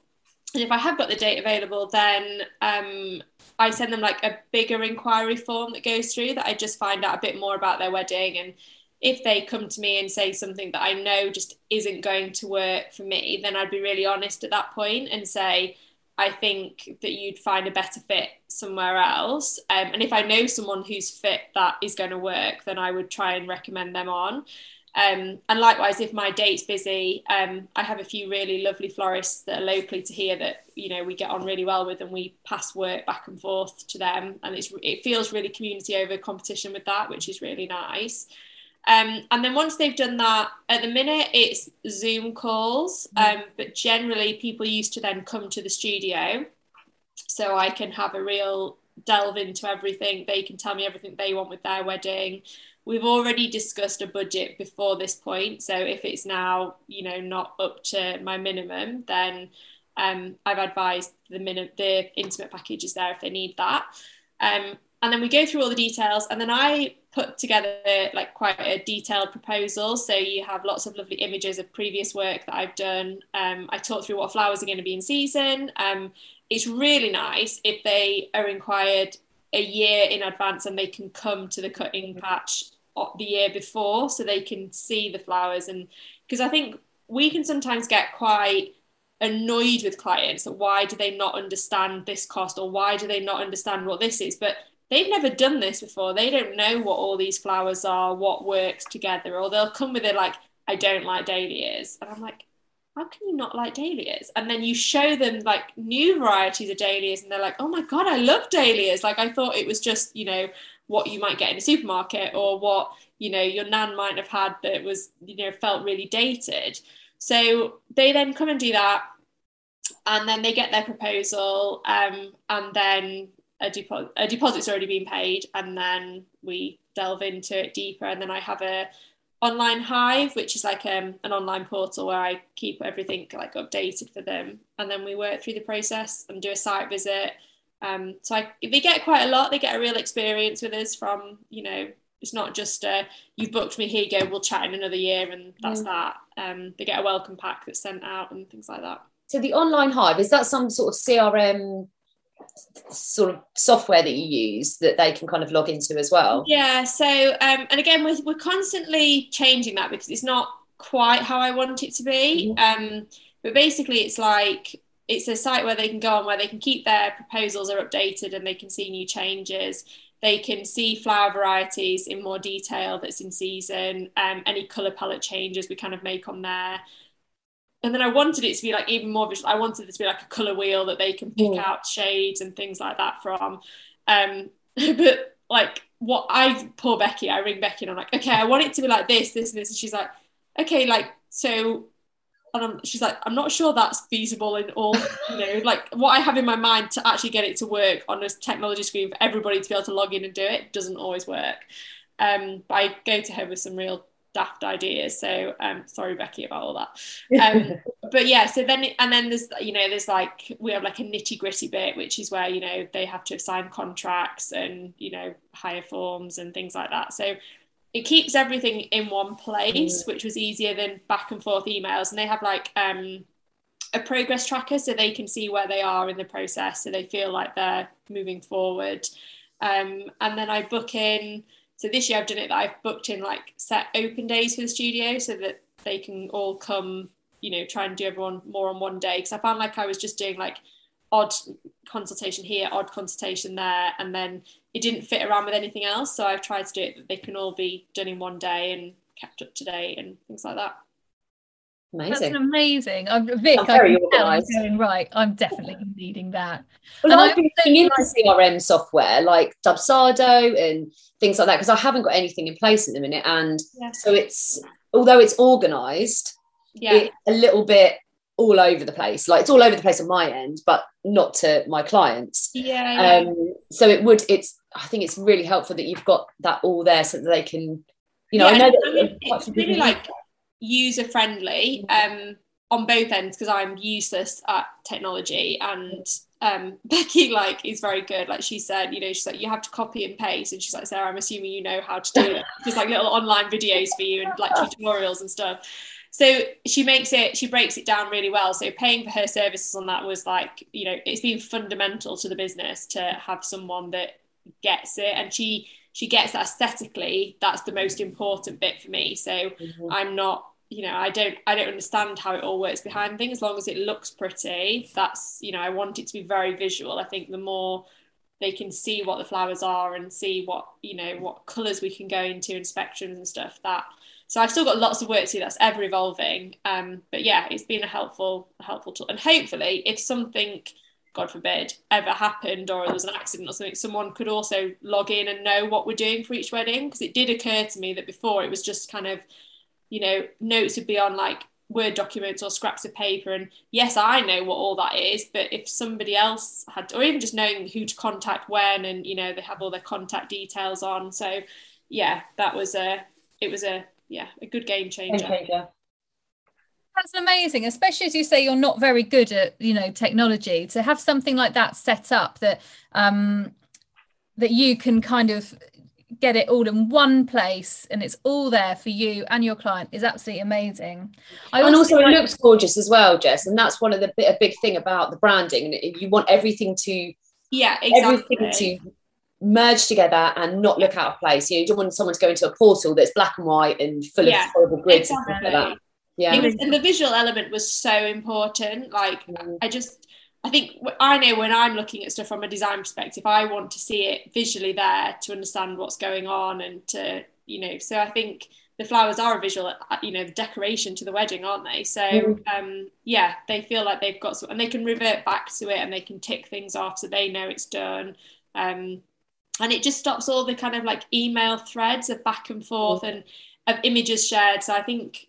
And if I have got the date available, then um, I send them like a bigger inquiry form that goes through that I just find out a bit more about their wedding. And if they come to me and say something that I know just isn't going to work for me, then I'd be really honest at that point and say, I think that you'd find a better fit somewhere else. Um, and if I know someone who's fit that is going to work, then I would try and recommend them on. Um, and likewise, if my date's busy, um, I have a few really lovely florists that are locally to here that you know we get on really well with, and we pass work back and forth to them, and it's it feels really community over competition with that, which is really nice. Um, and then once they've done that, at the minute it's Zoom calls, mm. um, but generally people used to then come to the studio, so I can have a real delve into everything. They can tell me everything they want with their wedding we've already discussed a budget before this point. So if it's now, you know, not up to my minimum, then um, I've advised the minimum, the intimate package is there if they need that. Um, and then we go through all the details, and then I put together like quite a detailed proposal. So you have lots of lovely images of previous work that I've done. Um, I talk through what flowers are going to be in season. Um, it's really nice if they are inquired a year in advance and they can come to the cutting patch the year before so they can see the flowers and because I think we can sometimes get quite annoyed with clients that why do they not understand this cost or why do they not understand what this is but they've never done this before they don't know what all these flowers are what works together or they'll come with it like I don't like dahlias and I'm like how can you not like dahlias? And then you show them like new varieties of dahlias, and they're like, oh my god, I love dahlias. Like I thought it was just you know what you might get in a supermarket or what you know your nan might have had that was you know felt really dated. So they then come and do that, and then they get their proposal, um, and then a, depo- a deposit's already been paid, and then we delve into it deeper, and then I have a online hive which is like um, an online portal where i keep everything like updated for them and then we work through the process and do a site visit. Um, so I, they get quite a lot. They get a real experience with us from you know it's not just uh, you've booked me here you go we'll chat in another year and that's mm. that. Um, they get a welcome pack that's sent out and things like that. So the online hive is that some sort of crm sort of software that you use that they can kind of log into as well? Yeah so um, and again we're, we're constantly changing that because it's not quite how i want it to be. Mm-hmm. um, but basically it's like it's a site where they can go on where they can keep their proposals are updated and they can see new changes. They can see flower varieties in more detail that's in season um, any color palette changes we kind of make on there and then I wanted it to be like even more visual. I wanted it to be like a color wheel that they can pick mm. out shades and things like that from. Um, <laughs> but like what I poor Becky, I ring Becky and I'm like, okay, I want it to be like this, this, and this, and she's like, okay, like so. And I'm, she's like, I'm not sure that's feasible in all, you know, <laughs> like what I have in my mind to actually get it to work on a technology screen for everybody to be able to log in and do it doesn't always work. Um, but I go to her with some real daft ideas. So um, sorry, Becky, about all that. <laughs> Um, but yeah, so then and then there's you know there's like we have like a nitty gritty bit, which is where you know they have to sign contracts and you know hire forms and things like that. So it keeps everything in one place, which was easier than back and forth emails. And they have like um, a progress tracker so they can see where they are in the process, so they feel like they're moving forward. Um, and then I book in so this year I've done it that I've booked in like set open days for the studio so that they can all come, you know, try and do everyone more on one day. Because I found like I was just doing like odd consultation here, odd consultation there, and then it didn't fit around with anything else. So I've tried to do it that they can all be done in one day and kept up to date and things like that. Amazing. That's amazing. I'm Vic, I'm very I'm going right. I'm definitely needing that. Well, and I've been looking into CRM software like Dubsado and things like that because I haven't got anything in place at the minute. And yeah. so it's although it's organized, yeah, it's a little bit all over the place. Like it's all over the place on my end, but not to my clients. Yeah. yeah. Um, so it would it's I think it's really helpful that you've got that all there so that they can, you know, yeah, I know that I mean, it's really like user friendly um, on both ends because I'm useless at technology and um, <laughs> Becky like is very good. Like she said, you know, she's like you have to copy and paste, and she's like Sarah, I'm assuming you know how to do it. <laughs> Just like little online videos for you and like <laughs> tutorials and stuff. So she makes it, she breaks it down really well. So paying for her services on that was like, you know, it's been fundamental to the business to have someone that gets it, and she she gets that aesthetically that's the most important bit for me. So mm-hmm. i'm not you know i don't i don't understand how it all works behind things. As long as it looks pretty that's you know i want it to be very visual. I think the more they can see what the flowers are and see what you know what colors we can go into and spectrums and stuff that so i've still got lots of work to do. That's ever evolving. Um, but yeah it's been a helpful helpful tool. And hopefully if something God forbid, ever happened or there was an accident or something, someone could also log in and know what we're doing for each wedding. Because it did occur to me that before it was just kind of, you know, notes would be on like Word documents or scraps of paper. And yes, I know what all that is, but if somebody else had, or even just knowing who to contact when, and you know, they have all their contact details on. So yeah, that was a, it was a, yeah, a good game changer. Game changer that's amazing especially as you say you're not very good at you know technology to have something like that set up that um that you can kind of get it all in one place and it's all there for you and your client is absolutely amazing I and also, it looks gorgeous as well jess and that's one of the a big thing about the branding you want everything to yeah exactly. everything to merge together and not look out of place you, know, you don't want someone to go into a portal that's black and white and full yeah, of horrible grids exactly. and stuff like that yeah was, and the visual element was so important like mm. i just i think i know when i'm looking at stuff from a design perspective i want to see it visually there to understand what's going on and to you know so i think the flowers are a visual, uh, you know, the decoration to the wedding, aren't they? So Mm. um, yeah, they feel like they've got some, and they can revert back to it, and they can tick things off, so they know it's done. Um, and it just stops all the kind of like email threads of back and forth and of images shared. So I think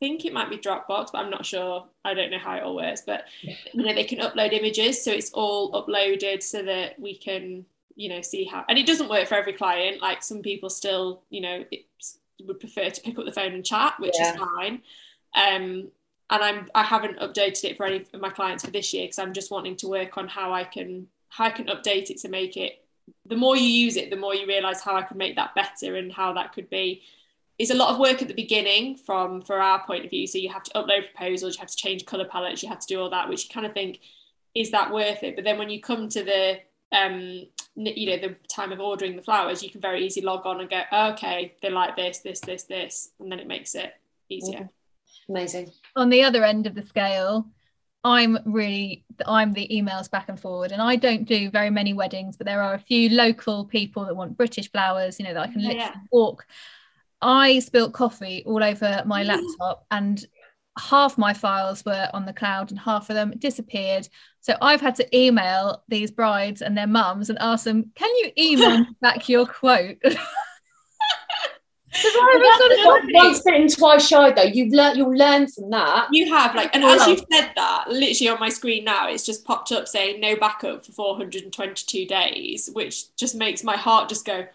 think it might be Dropbox, but I'm not sure. I don't know how it all works, but you know they can upload images, so it's all uploaded so that we can you know see how. And it doesn't work for every client. Like some people still you know would prefer to pick up the phone and chat, which Yeah. is fine. Um, and I'm I haven't updated it for any of my clients for this year because I'm just wanting to work on how I can how I can update it to make it. The more you use it, the more you realize how I can make that better and how that could be. It's a lot of work at the beginning from for our point of view. So you have to upload proposals, you have to change color palettes, you have to do all that, which you kind of think is that worth it? But then when you come to the um you know the time of ordering the flowers, you can very easily log on and go, oh, okay, they like this, this, this, this, and then it makes it easier. Amazing. on the other end of the scale i'm really i'm the emails back and forward and i don't do very many weddings but there are a few local people that want british flowers you know that i can literally yeah. walk i spilt coffee all over my laptop and half my files were on the cloud and half of them disappeared so i've had to email these brides and their mums and ask them can you email <laughs> back your quote? <laughs> I was sort of But wondering- Once bitten, twice shy, though. You've learned. You'll learn from that. You have like, and as you've said that, literally on my screen now, it's just popped up saying no backup for 422 days, which just makes my heart just go,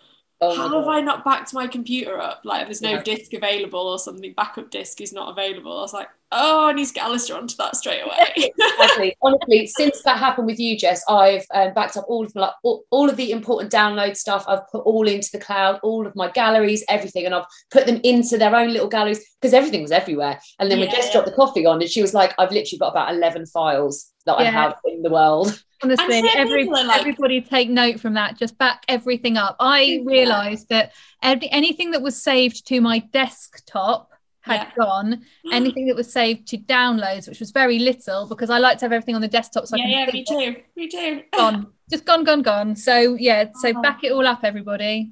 Oh how have I not backed my computer up? Like, there's no Yeah. disk available or something, backup disk is not available. I was like, oh, I need to get Alistair onto that straight away. <laughs> Exactly. Honestly, since that happened with you, Jess, I've um, backed up all of my, like, all, all of the important download stuff. I've put all into the cloud, all of my galleries, everything, and I've put them into their own little galleries because everything was everywhere. And then when Yeah. Jess dropped the coffee on, and she was like, "I've literally got about eleven files that I have in the world." Honestly, every, like- everybody take note from that. Just back everything up. I Yeah. realised that every, anything that was saved to my desktop had Yeah. gone. <gasps> Anything that was saved to downloads, which was very little, because I like to have everything on the desktop. So yeah, yeah, me too. Me too. <laughs> Gone, just gone, gone, gone. So yeah, so Oh. back it all up, everybody.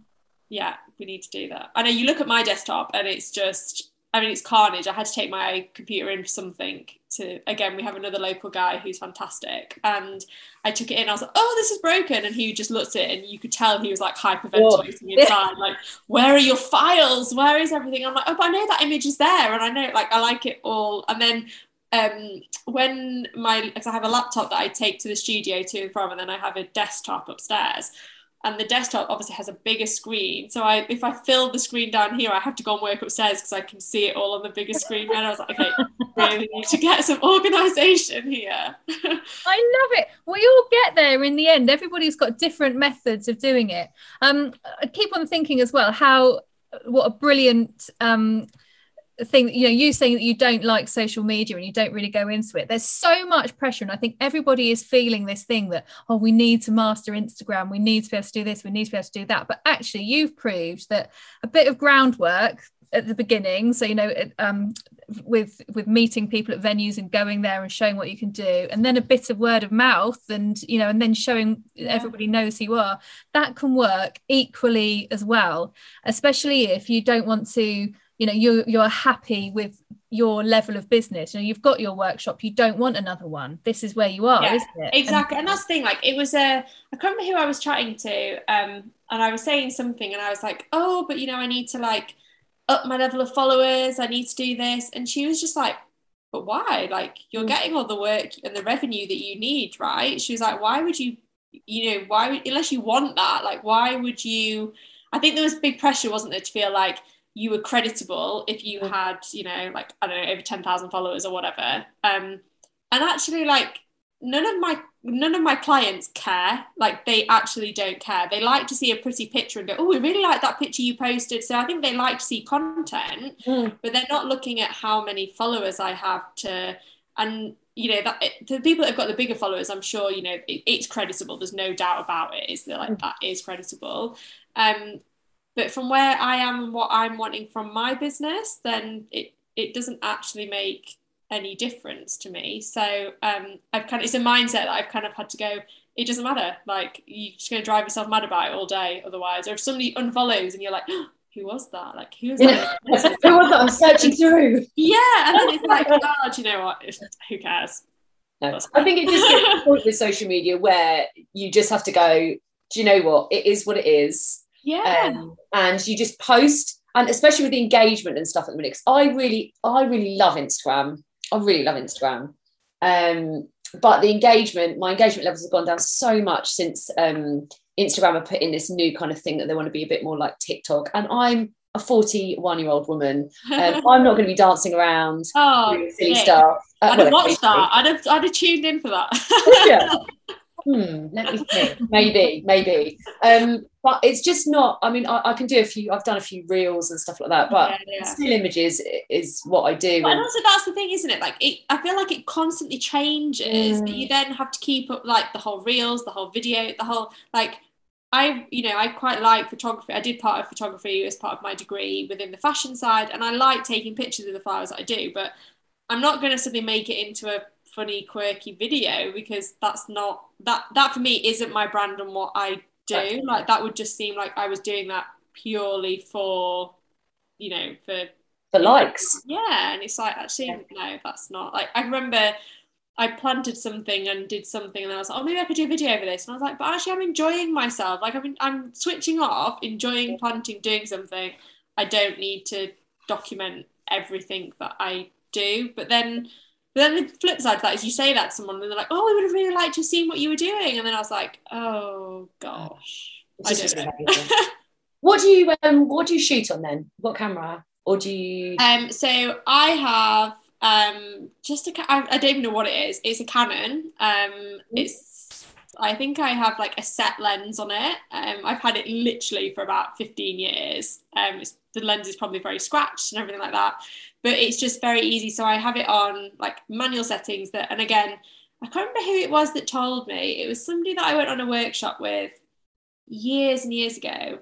yeah, we need to do that. I know you look at my desktop and it's just, I mean, it's carnage. I had to take my computer in for something to, again, we have another local guy who's fantastic. And I took it in, I was like, oh, this is broken. And he just looked at it and you could tell he was like hyperventilating <laughs> inside, like, where are your files? Where is everything? I'm like, oh, but I know that image is there. And I know, like, I like it all. And then um when my because I have a laptop that I take to the studio to and from and then I have a desktop upstairs and the desktop obviously has a bigger screen so I if I fill the screen down here I have to go and work upstairs because I can see it all on the bigger screen and I was like okay <laughs> really need to get some organization here <laughs> I love it. We all get there in the end. Everybody's got different methods of doing it. Um, I keep on thinking as well how what a brilliant um thing you know you saying that you don't like social media and you don't really go into it there's so much pressure and i think everybody is feeling this thing that oh we need to master instagram we need to be able to do this we need to be able to do that. But actually you've proved that a bit of groundwork at the beginning so you know um, with with meeting people at venues and going there and showing what you can do and then a bit of word of mouth and you know and then showing everybody knows who you are that can work equally as well especially if you don't want to you know you you're happy with your level of business. You know you've got your workshop you don't want another one. This is where you are Yeah, isn't it? Exactly. And that's the thing like it was a I can't remember who I was chatting to um and I was saying something and I was like oh but you know I need to like up my level of followers I need to do this. And she was just like but why? Like you're Mm. getting all the work and the revenue that you need right? She was like why would you you know why would unless you want that like why would you I think there was big pressure wasn't there to feel like you were creditable if you Mm. had you know like I don't know over 10,000 followers or whatever. Um and actually like none of my none of my clients care. Like they actually don't care. They like to see a pretty picture and go oh we really like that picture you posted. So i think they like to see content Mm. but they're not looking at how many followers i have to and you know that the people that have got the bigger followers i'm sure you know it, it's creditable. There's no doubt about it is that like that is creditable. Um but from where i am and what i'm wanting from my business then it it doesn't actually make any difference to me. So um, I've kind of it's a mindset that I've kind of had to go. It doesn't matter. Like you're just going to drive yourself mad about it all day. Otherwise, or if somebody unfollows and you're like, who was that? Like, who was that? <laughs> Who was that? I'm searching through. yeah, and then it's like, oh, do you know what? <laughs> Who cares? No, I think it just gets to the point with social media where you just have to go, do you know what? It is what it is. Yeah. Um, and you just post, and especially with the engagement and stuff at the minute, 'cause I really, I really love Instagram. I really love Instagram. Um, but the engagement, my engagement levels have gone down so much since um, Instagram have put in this new kind of thing that they want to be a bit more like TikTok. And I'm a 41 year old woman. Um, <laughs> I'm not going to be dancing around oh, doing silly yeah. stuff. Uh, I'd well, have watched that. I'd have, I'd have tuned in for that. Yeah. <laughs> Hmm, let me think. Maybe, maybe. Um, but it's just not. I mean, I, I can do a few. I've done a few reels and stuff like that. But Yeah, yeah. still images is what I do. But and- also that's the thing, isn't it? Like it, I feel like it constantly changes. Mm. you then have to keep up like the whole reels, the whole video, the whole like. I, you know, I quite like photography. I did part of photography as part of my degree within the fashion side, and I like taking pictures of the flowers that I do. But I'm not going to suddenly make it into a funny, quirky video because that's not that. That for me isn't my brand and what I do. Like that would just seem like I was doing that purely for, you know, for for likes. yeah, and it's like actually Yeah. no, that's not like I remember I planted something and did something, and I was like, oh, maybe I could do a video over this, and I was like, but actually, I'm enjoying myself. Like I'm, I'm switching off, enjoying planting, doing something. I don't need to document everything that I do. But then, but then the flip side of that is you say that to someone, and they're like, oh, we would have really liked to have seen what you were doing, and then I was like, oh gosh, I don't know. <laughs> what do you um what do you shoot on then? What camera? Or do you Um, so I have um just a ca- I, I don't even know what it is. It's a Canon. Um, it's I think I have like a set lens on it. Um, I've had it literally for about 15 years. Um, the lens is probably very scratched and everything like that, but it's just very easy. So I have it on like manual settings. That and again, I can't remember who it was that told me. It was somebody that I went on a workshop with years and years ago.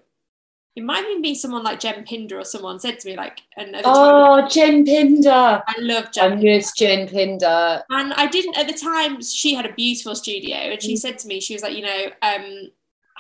It might even be someone like Jen Pinder or someone said to me like another time. Oh Jen Pinder. I love Jen I miss Jen Pinder. And I didn't at the time. She had a beautiful studio, and Mm. she said to me, she was like, you know, um,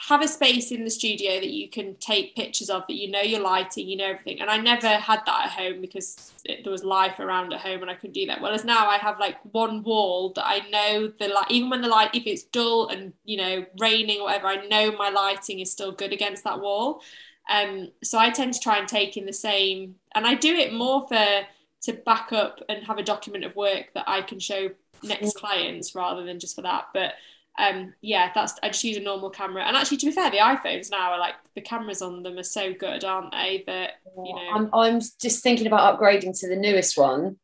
have a space in the studio that you can take pictures of, that you know your lighting, you know everything. And I never had that at home because it, there was life around at home, and I couldn't do that. Whereas now I have like one wall that I know the light, even when the light, if it's dull and you know raining or whatever, I know my lighting is still good against that wall. Um, so I tend to try and take in the same, and I do it more for to back up and have a document of work that I can show next clients rather than just for that. But um, yeah, that's I just use a normal camera. And actually, to be fair, the iPhones now are like the cameras on them are so good, aren't they? That you know, I'm I'm just thinking about upgrading to the newest one.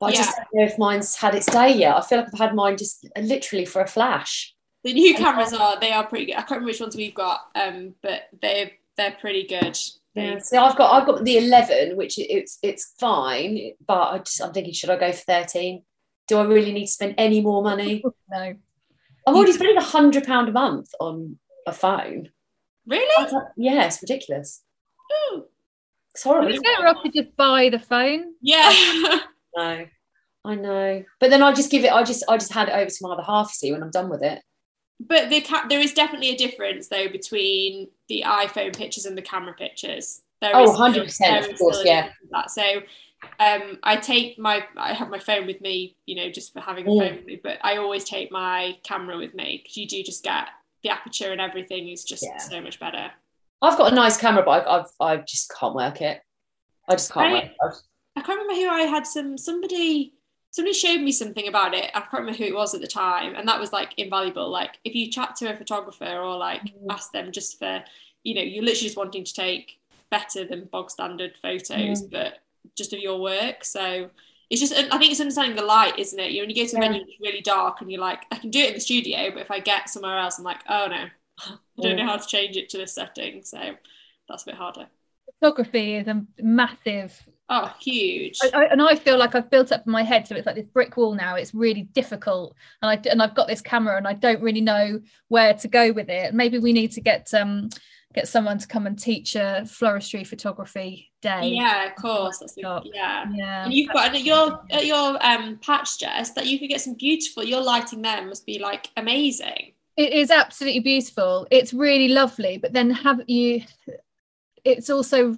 But I just don't know if mine's had its day yet. I feel like I've had mine just literally for a flash. the new cameras are they are pretty good. I can't remember which ones we've got, um, but they're they're pretty good. They- So I've got I've got the 11, which it's it's fine, but I just I'm thinking, should I go for 13? Do I really need to spend any more money? <laughs> No. I'm already spending a hundred pound a month on a phone. Really? was like, yeah, it's ridiculous. Ooh. It's horrible. It's isn't better off to just buy the phone. Yeah. <laughs> No, I know. But then I just give it. I just I just hand it over to my other half. you See when I'm done with it. But the ca- there is definitely a difference though between the iPhone pictures and the camera pictures. There Oh, is 100%, of is course, yeah. That. So um, I take my I have my phone with me, you know, just for having a Mm. phone with me. But I always take my camera with me because you do just get the aperture and everything is just Yeah. so much better. I've got a nice camera, but I, I've I just can't work it. I just can't Right. work. It. I can't remember who I had some somebody somebody showed me something about it. I can't remember who it was at the time, and that was like invaluable. Like if you chat to a photographer or like Mm. ask them just for, you know, you're literally just wanting to take better than bog standard photos, Mm. but just of your work. So it's just I think it's understanding the light, isn't it? You know when you go to a Yeah. venue it's really dark and you're like, I can do it in the studio, but if I get somewhere else, I'm like, oh no, <laughs> I don't know how to change it to this setting. So that's a bit harder. Photography is a massive Oh, huge. I, I, and I feel like I've built up in my head, so it's like this brick wall now. It's really difficult, and I and I've got this camera, and I don't really know where to go with it. Maybe we need to get um get someone to come and teach a floristry photography day. Yeah, of course. That's Stop. yeah. yeah. And you've got at your at your um patch Jess that you could get some beautiful. Your lighting there must be like amazing. It is absolutely beautiful. It's really lovely, but then have you? It's also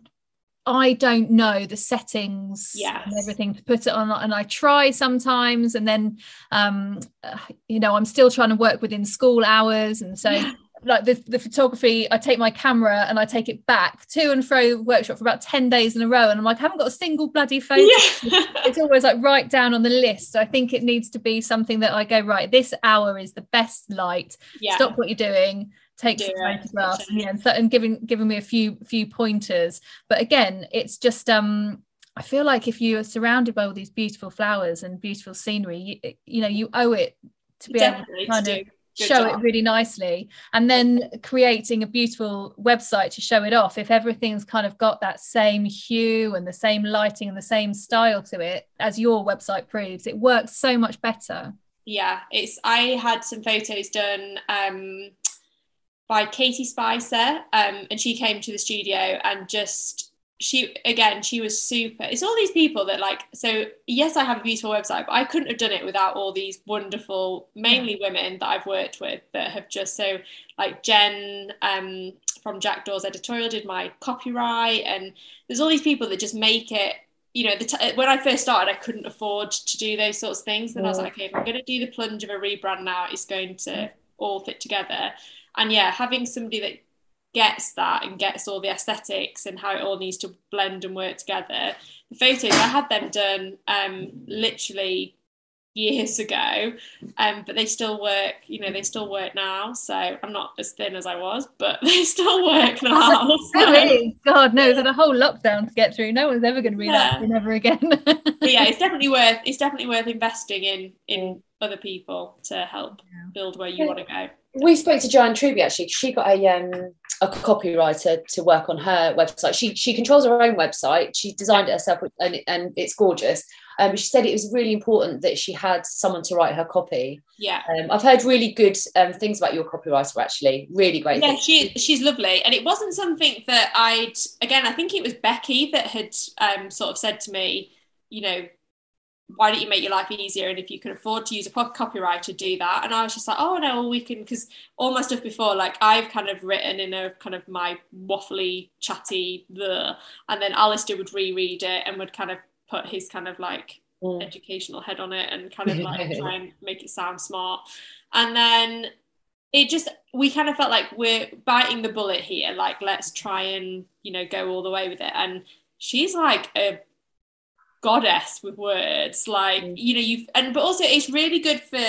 I don't know the settings Yes. and everything to put it on, and I try sometimes, and then um, uh, you know I'm still trying to work within school hours, and so like the, the photography, I take my camera and I take it back to and fro workshop for about ten days in a row, and I'm like I haven't got a single bloody photo. Yeah. It's always like right down on the list. So I think it needs to be something that I go right. This hour is the best light. yeah. Stop what you're doing take some photographs yeah, and, so, and giving giving me a few few pointers. But again it's just um I feel like if you are surrounded by all these beautiful flowers and beautiful scenery you, you know you owe it to be Definitely able to kind to of good show job. it really nicely. And then creating a beautiful website to show it off. If everything's kind of got that same hue and the same lighting and the same style to it as your website proves it works so much better. Yeah it's i had some photos done um by katie spicer um and she came to the studio and just she again she was super it's all these people that like so yes i have a beautiful website but i couldn't have done it without all these wonderful mainly women that i've worked with that have just so like jen um from jack doors editorial did my copyright and there's all these people that just make it you know, the t- when I first started, I couldn't afford to do those sorts of things. Then I was like, okay, if I'm going to do the plunge of a rebrand now, it's going to all fit together. And yeah, having somebody that gets that and gets all the aesthetics and how it all needs to blend and work together. The photos, I had them done um, literally years ago, um, but they still work, you know, they still work now. So I'm not as thin as I was, but <laughs> they still work now. Oh, So- really? God, no, there's a whole lockdown to get through. No one's ever going to be that Yeah. thin ever again. <laughs> yeah, it's definitely <laughs> worth it's definitely worth investing in in other people to help build where you want to go. We spoke to Joanne Truby actually. She got a um a copywriter to work on her website. She she controls her own website. She designed it herself, and and it's gorgeous. Um, she said it was really important that she had someone to write her copy. Yeah. Um, I've heard really good um, things about your copywriter. Actually, really great. Yeah, things. she she's lovely, and it wasn't something that I'd again. I think it was Becky that had um, sort of said to me, you know, why don't you make your life easier? And if you can afford to use a copywriter, do that. And I was just like, oh no, well, we can because all my stuff before, like I've kind of written in a kind of my waffly, chatty, the, and then Alistair would reread it and would kind of put his kind of like Mm. educational head on it and kind of like <laughs> try and make it sound smart. And then it just we kind of felt like we're biting the bullet here. Like let's try and you know go all the way with it. And she's like a goddess with words. Like Mm. you know you've and but also it's really good for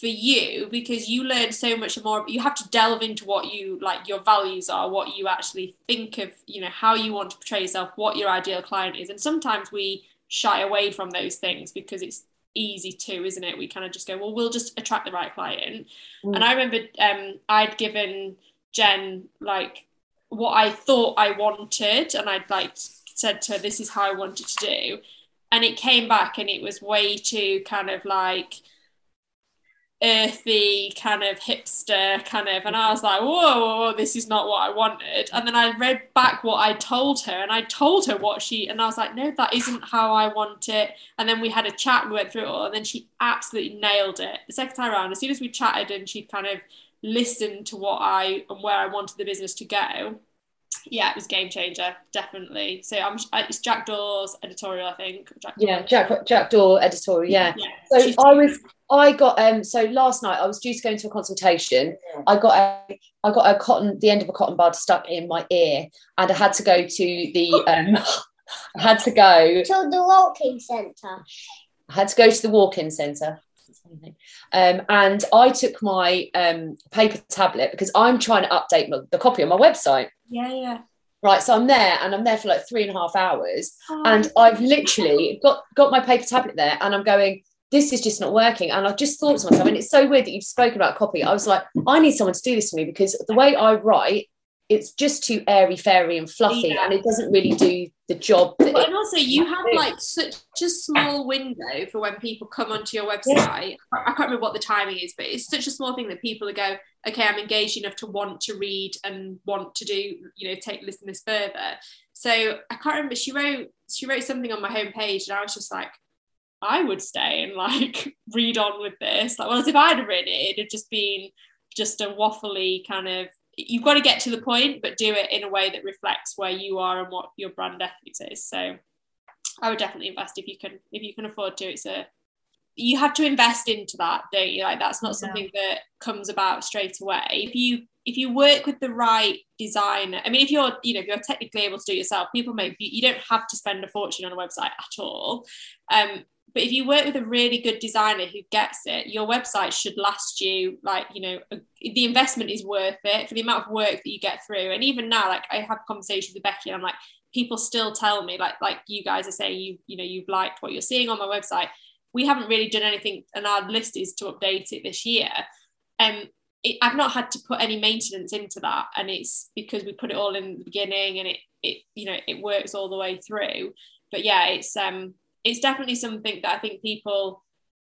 for you because you learn so much more you have to delve into what you like your values are what you actually think of you know how you want to portray yourself what your ideal client is and sometimes we shy away from those things because it's easy to isn't it we kind of just go well we'll just attract the right client Mm. and i remember um i'd given jen like what i thought i wanted and i'd like said to her this is how i wanted to do and it came back and it was way too kind of like earthy kind of hipster kind of and I was like whoa, whoa, whoa this is not what I wanted. And then I read back what I told her and I told her what she and I was like no that isn't how I want it. And then we had a chat we went through it all and then she absolutely nailed it. The second time around as soon as we chatted and she kind of listened to what I and where I wanted the business to go yeah it was game changer definitely so I'm it's Jack Dawes editorial I think Jack Yeah, Jack Jack Door editorial. Yeah. yeah So she's- I was I got um so last night I was due to go into a consultation. I got a I got a cotton the end of a cotton bud stuck in my ear and I had to go to the um <laughs> I had to go to the walking centre. I had to go to the walk-in centre. Um, and I took my um, paper tablet because I'm trying to update my, the copy on my website. Yeah yeah Right, so I'm there and I'm there for like three and a half hours, Oh, and I've literally got got my paper tablet there, and I'm going. This is just not working, and I just thought to myself, and it's so weird that you've spoken about copy. I was like, I need someone to do this for me because the way I write, it's just too airy, fairy, and fluffy, Yeah. and it doesn't really do the job. It, and also, you have like such a small window for when people come onto your website. I I can't remember what the timing is, but it's such a small thing that people go, okay, I'm engaged enough to want to read and want to do, you know, take listen this further. So I can't remember. She wrote she wrote something on my homepage, and I was just like, I would stay and like <laughs> read on with this. Like, well, as if I'd have written it, it'd have just been just a waffly kind of you've got to get to the point, but do it in a way that reflects where you are and what your brand ethics is. So I would definitely invest if you can if you can afford to. It's a you have to invest into that, don't you? Like that's not something that comes about straight away. If you if you work with the right designer, I mean, if you're you know if you're technically able to do it yourself, people make you don't have to spend a fortune on a website at all. Um, but if you work with a really good designer who gets it your website should last you like you know a, the investment is worth it for the amount of work that you get through. And even now like i have conversations with becky and i'm like people still tell me like like you guys are saying you you know you've liked what you're seeing on my website. We haven't really done anything and our list is to update it this year. Um it, I've not had to put any maintenance into that and it's because we put it all in the beginning and it it you know it works all the way through. But yeah it's um it's definitely something that I think people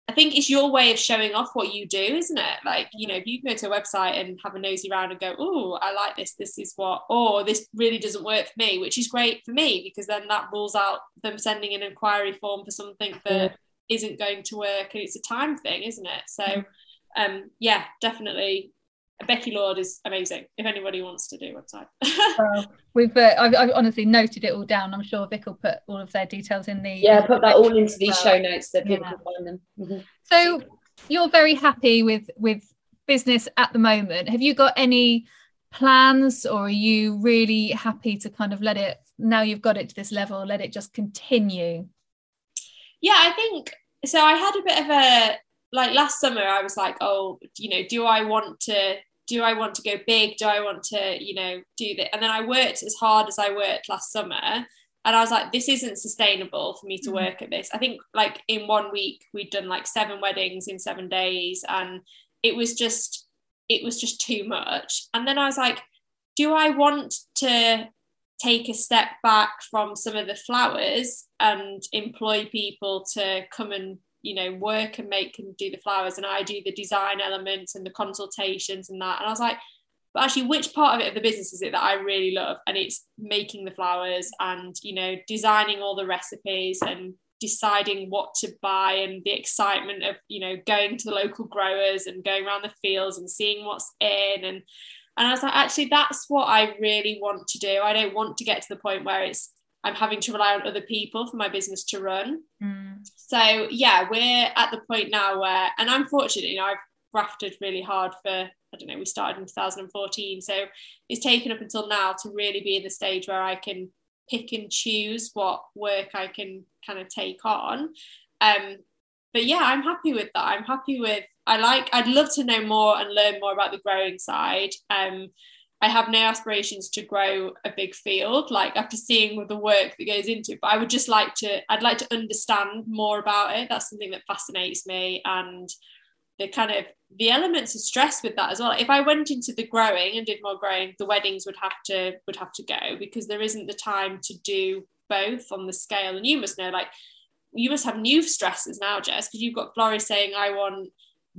I think it's your way of showing off what you do, isn't it? Like, you know, if you go to a website and have a nosy around and go, oh, I like this, this is what, or this really doesn't work for me, which is great for me because then that rules out them sending an inquiry form for something that yeah. not going to work. And it's a time thing, isn't it? So, um, yeah, definitely Becky Lord is amazing. If anybody wants to do a website, <laughs> well, we've uh, I've, I've, honestly noted it all down. I'm sure Vic will put all of their details in the yeah, put that all into these show notes that people yeah. can find them. Mm-hmm. So you're very happy with with business at the moment. Have you got any plans, or are you really happy to kind of let it now you've got it to this level, let it just continue? Yeah, I think so. I had a bit of a like last summer. I was like, oh, you know, do I want to do I want to go big? Do I want to, you know, do that? And then I worked as hard as I worked last summer. And I was like, this isn't sustainable for me to mm-hmm. work at this. I think like in one week we'd done like seven weddings in seven days. And it was just, it was just too much. And then I was like, do I want to take a step back from some of the flowers and employ people to come and you know work and make and do the flowers and I do the design elements and the consultations and that. And I was like but actually which part of it of the business is it that I really love? And it's making the flowers and you know designing all the recipes and deciding what to buy and the excitement of you know going to the local growers and going around the fields and seeing what's in. And and I was like actually that's what I really want to do. I don't want to get to the point where it's I'm having to rely on other people for my business to run. Mm. So yeah, we're at the point now where, and I'm fortunate, you know, I've grafted really hard for, I don't know, we started in 2014. So it's taken up until now to really be in the stage where I can pick and choose what work I can kind of take on. Um, but yeah, I'm happy with that. I'm happy with, I like, I'd love to know more and learn more about the growing side. Um, I have no aspirations to grow a big field, like after seeing the work that goes into it. But I would just like to, I'd like to understand more about it. That's something that fascinates me. And the kind of the elements of stress with that as well. If I went into the growing and did more growing, the weddings would have to would have to go because there isn't the time to do both on the scale. And you must know, like you must have new stresses now, Jess, because you've got florists saying, I want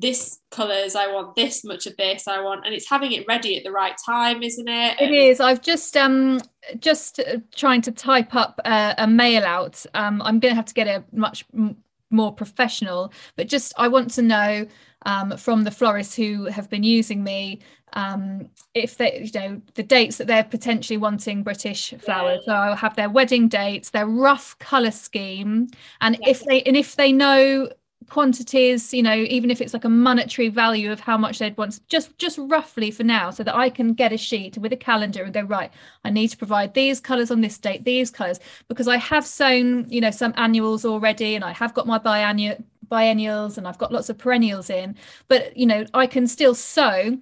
this colors i want this much of this i want and it's having it ready at the right time isn't it it is i've just um just uh, trying to type up uh, a mail out um i'm gonna have to get a much more professional but just i want to know um, from the florists who have been using me um, if they you know the dates that they're potentially wanting british flowers yeah. so i'll have their wedding dates their rough color scheme and yeah. if they and if they know quantities you know even if it's like a monetary value of how much they'd want just just roughly for now so that i can get a sheet with a calendar and go right i need to provide these colors on this date these colors because i have sown you know some annuals already and i have got my biennial biennials and i've got lots of perennials in but you know i can still sow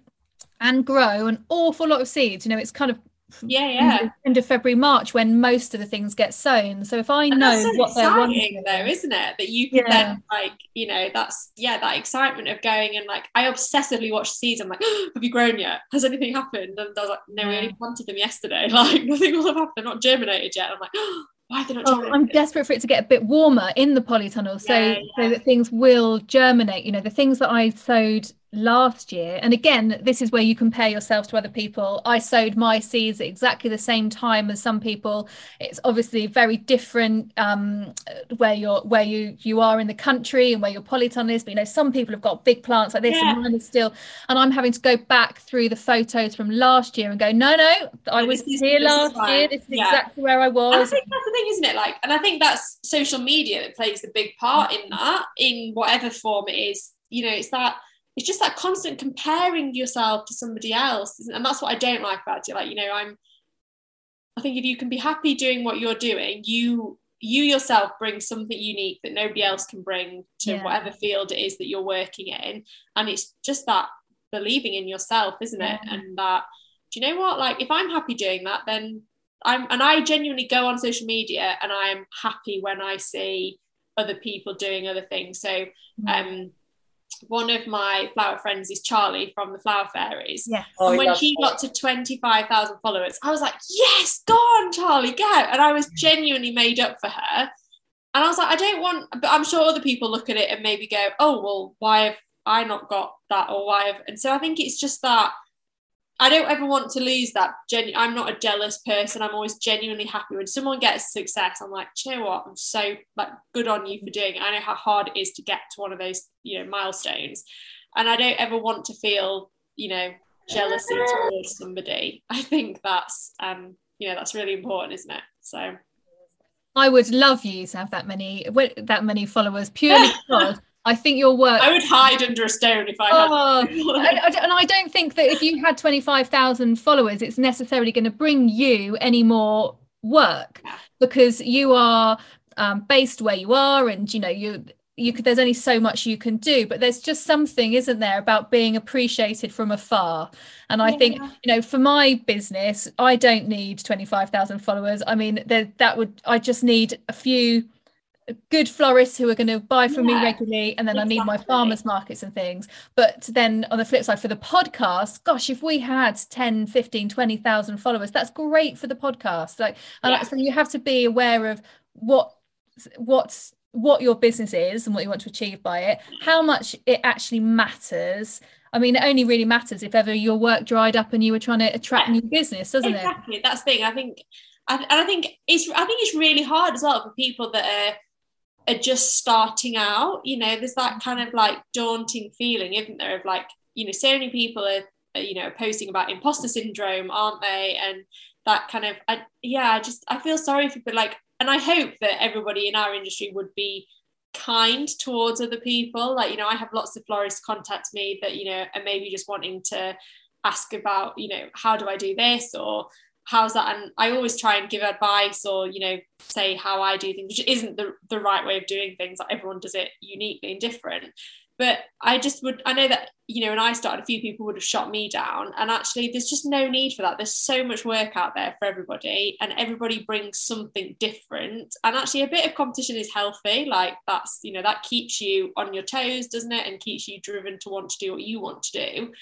and grow an awful lot of seeds. You know it's kind of yeah <laughs> yeah. end of february march when most of the things get sown so if i and know so what they're wanting though isn't it? That you can yeah. then like you know that's yeah that excitement of going and like i obsessively watch the seeds i'm like oh, <gasps> have you grown yet? Has anything happened? And i was like no we only planted them yesterday. <laughs> Like nothing will have happened they're not germinated yet. I'm like oh, <gasps> why are they not oh, I'm desperate for it to get a bit warmer in the polytunnel so yeah, so that things will germinate. You know the things that I sowed last year and again this is where you compare yourself to other people i sowed my seeds at exactly the same time as some people it's obviously very different um, where you're where you you are in the country and where your polytunnel is but you know some people have got big plants like this Yeah. and mine is still and i'm having to go back through the photos from last year and go no no i was is- here last year this is Yeah. exactly where i And I was think that's the thing, isn't it? Like, and I think that's social media that plays a big part in that, in whatever form it is. You know, it's that it's just that constant comparing yourself to somebody else, and that's what I don't like about it. Like, you know, I'm. I think if you can be happy doing what you're doing, you you yourself bring something unique that nobody else can bring to Yeah. whatever field it is that you're working in, and it's just that believing in yourself, isn't it? Yeah. And that do you know what? Like, if I'm happy doing that, then I'm and I genuinely go on social media and I am happy when I see other people doing other things. So Mm. um one of my flower friends is Charlie from the Flower Fairies. yes Oh, and when she that. got to 25,000 followers, I was like, yes, go on, Charlie, go. And I was genuinely made up for her. And I was like, I don't want, but I'm sure other people look at it and maybe go, oh, well, why have I not got that? Or why have, and so I think it's just that I don't ever want to lose that. Genu- I'm not a jealous person. I'm always genuinely happy when someone gets success. I'm like, "Do you know what? I'm so like good on you for doing it. I know how hard it is to get to one of those, you know, milestones, and I don't ever want to feel, you know, jealousy towards somebody. I think that's, um, you know, that's really important, isn't it? So I would love you to have that many that many followers purely <laughs> because I think your work. I would hide under a stone if I had. Oh, <laughs> I and I don't think that if you had twenty five thousand followers, it's necessarily going to bring you any more work because you are um, based where you are, and you know you. You could, there's only so much you can do, but there's just something, isn't there, about being appreciated from afar. And I think, you know, for my business, I don't need 25,000 followers. I mean, there, that would, I just need a few good florists who are going to buy from me regularly and then i need my farmers markets and things. But then on the flip side for the podcast gosh if we had 10 15 20,000 followers that's great for the podcast. Like and Yeah. so you have to be aware of what what's what your business is and what you want to achieve by it how much it actually matters. I mean it only really matters if ever your work dried up and you were trying to attract Yeah. new business doesn't it? Exactly that's the thing. I think I, and i think it's i think it's really hard as well for people that are are just starting out you know there's that mm-hmm. kind of like daunting feeling isn't there of like you know so many people are, are you know posting about imposter syndrome aren't they? And that kind of I, yeah i just i feel sorry for people like and i hope that everybody in our industry would be kind towards other people. Like you know i have lots of florists contact me that you know are maybe just wanting to ask about you know how do i do this? Or how's that? And i always try and give advice or you know say how i do things which isn't the, the right way of doing things. Like everyone does it uniquely and different. But i just would i know that you know when i started a few people would have shot me down. And actually there's just no need for that. There's so much work out there for everybody and everybody brings something different. And actually a bit of competition is healthy. Like that's you know that keeps you on your toes doesn't it? And keeps you driven to want to do what you want to do.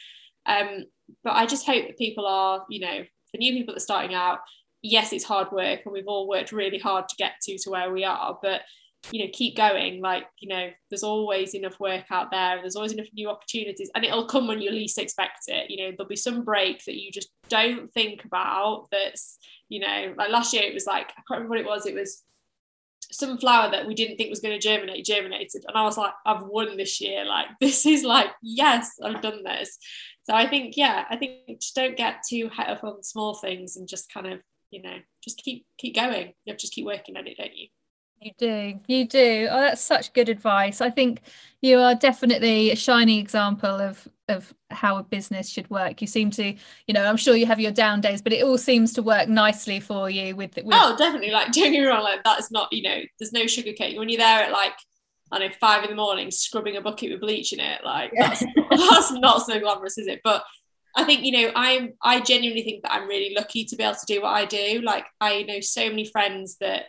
Um but i just hope that people are you know for new people that are starting out yes it's hard work and we've all worked really hard to get to to where we are but you know keep going. Like you know there's always enough work out there. And there's always enough new opportunities and it'll come when you least expect it. You know there'll be some break that you just don't think about that's you know like last year it was like i can't remember what it was. It was some flower that we didn't think was going to germinate germinated. And i was like i've won this year. Like <laughs> this is like yes i've done this so i think yeah i think just don't get too high up on small things and just kind of you know just keep keep going you have to just keep working at it don't you You do, you do. Oh, that's such good advice. I think you are definitely a shining example of of how a business should work. You seem to, you know, I'm sure you have your down days, but it all seems to work nicely for you with, with oh definitely like don't get me wrong like that's not you know there's no sugar sugarcoating when you're there at like I know five in the morning scrubbing a bucket with bleach in it like that's <laughs> that's not so glamorous is it? But I think you know I'm I genuinely think that I'm really lucky to be able to do what I do. Like I know so many friends that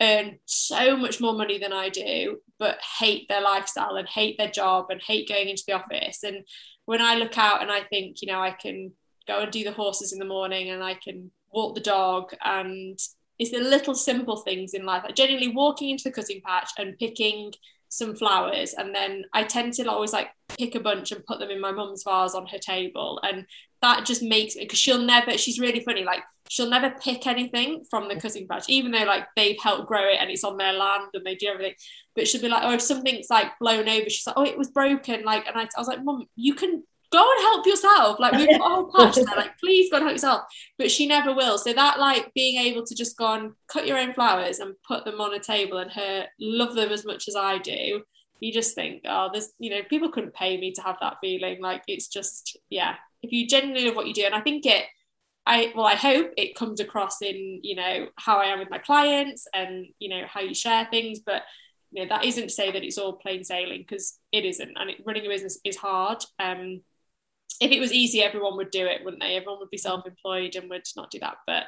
earn so much more money than I do but hate their lifestyle and hate their job and hate going into the office. And when I look out and I think you know I can go and do the horses in the morning and I can walk the dog and it's the little simple things in life like genuinely walking into the cutting patch and picking some flowers. And then I tend to always like pick a bunch and put them in my mum's vase on her table. And that just makes it because she'll never she's really funny like she'll never pick anything from the cutting patch even though like they've helped grow it and it's on their land and they do everything. But she'll be like oh if something's like blown over she's like oh it was broken like and I, I was like mum you can go and help yourself. Like we've <laughs> got a whole patch there. Like please go and help yourself. But she never will. So that like being able to just go and cut your own flowers and put them on a table and her love them as much as I do. You just think, oh, there's you know, people couldn't pay me to have that feeling. Like it's just yeah. If you genuinely love what you do, and I think it. I well, I hope it comes across in you know how I am with my clients and you know how you share things, but you know that isn't to say that it's all plain sailing because it isn't, and it, running a business is hard. Um, if it was easy, everyone would do it, wouldn't they? Everyone would be self-employed and would not do that. But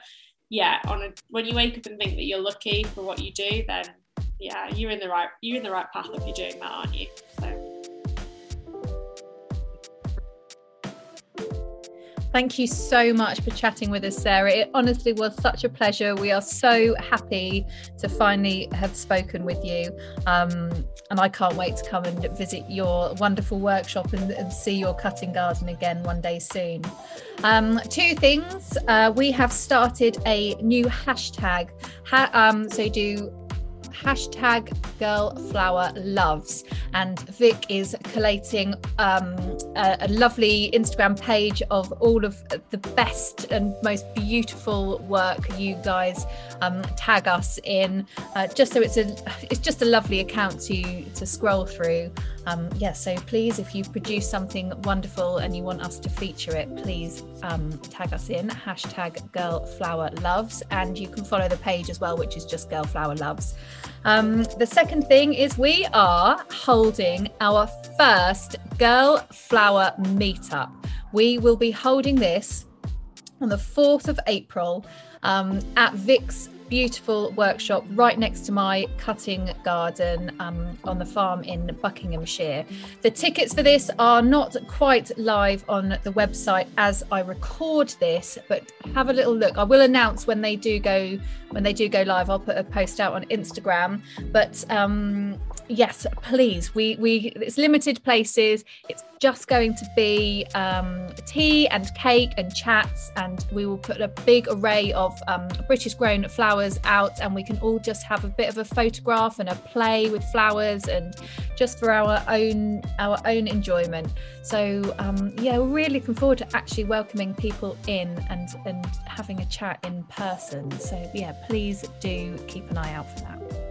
yeah, on a, when you wake up and think that you're lucky for what you do, then yeah, you're in the right you're in the right path if you're doing that, aren't you? So. Thank you so much for chatting with us, Sarah. It honestly was such a pleasure. We are so happy to finally have spoken with you. Um, and I can't wait to come and visit your wonderful workshop and, and see your cutting garden again one day soon. Um, two things. Uh, we have started a new hashtag. Ha- um, so do hashtag girl flower loves. And vic is collating um, a, a, lovely instagram page of all of the best and most beautiful work you guys um, tag us in. Uh, just so it's a it's just a lovely account to to scroll through um, yeah so please if you produce something wonderful and you want us to feature it please um, tag us in hashtag girl flower loves and you can follow the page as well which is just girl flower loves um, the second thing is we are holding our first Girl Flower meetup. We will be holding this on the 4th of April um, at Vic's beautiful workshop right next to my cutting garden um, on the farm in Buckinghamshire. The tickets for this are not quite live on the website as I record this, but have a little look. I will announce when they do go when they do go live. I'll put a post out on Instagram. But um, yes, please, we we it's limited places. It's just going to be um, tea and cake and chats, and we will put a big array of um, British grown flowers out, and we can all just have a bit of a photograph and a play with flowers, and just for our own our own enjoyment. So um, yeah, we're really looking forward to actually welcoming people in and and having a chat in person. So yeah, please do keep an eye out for that.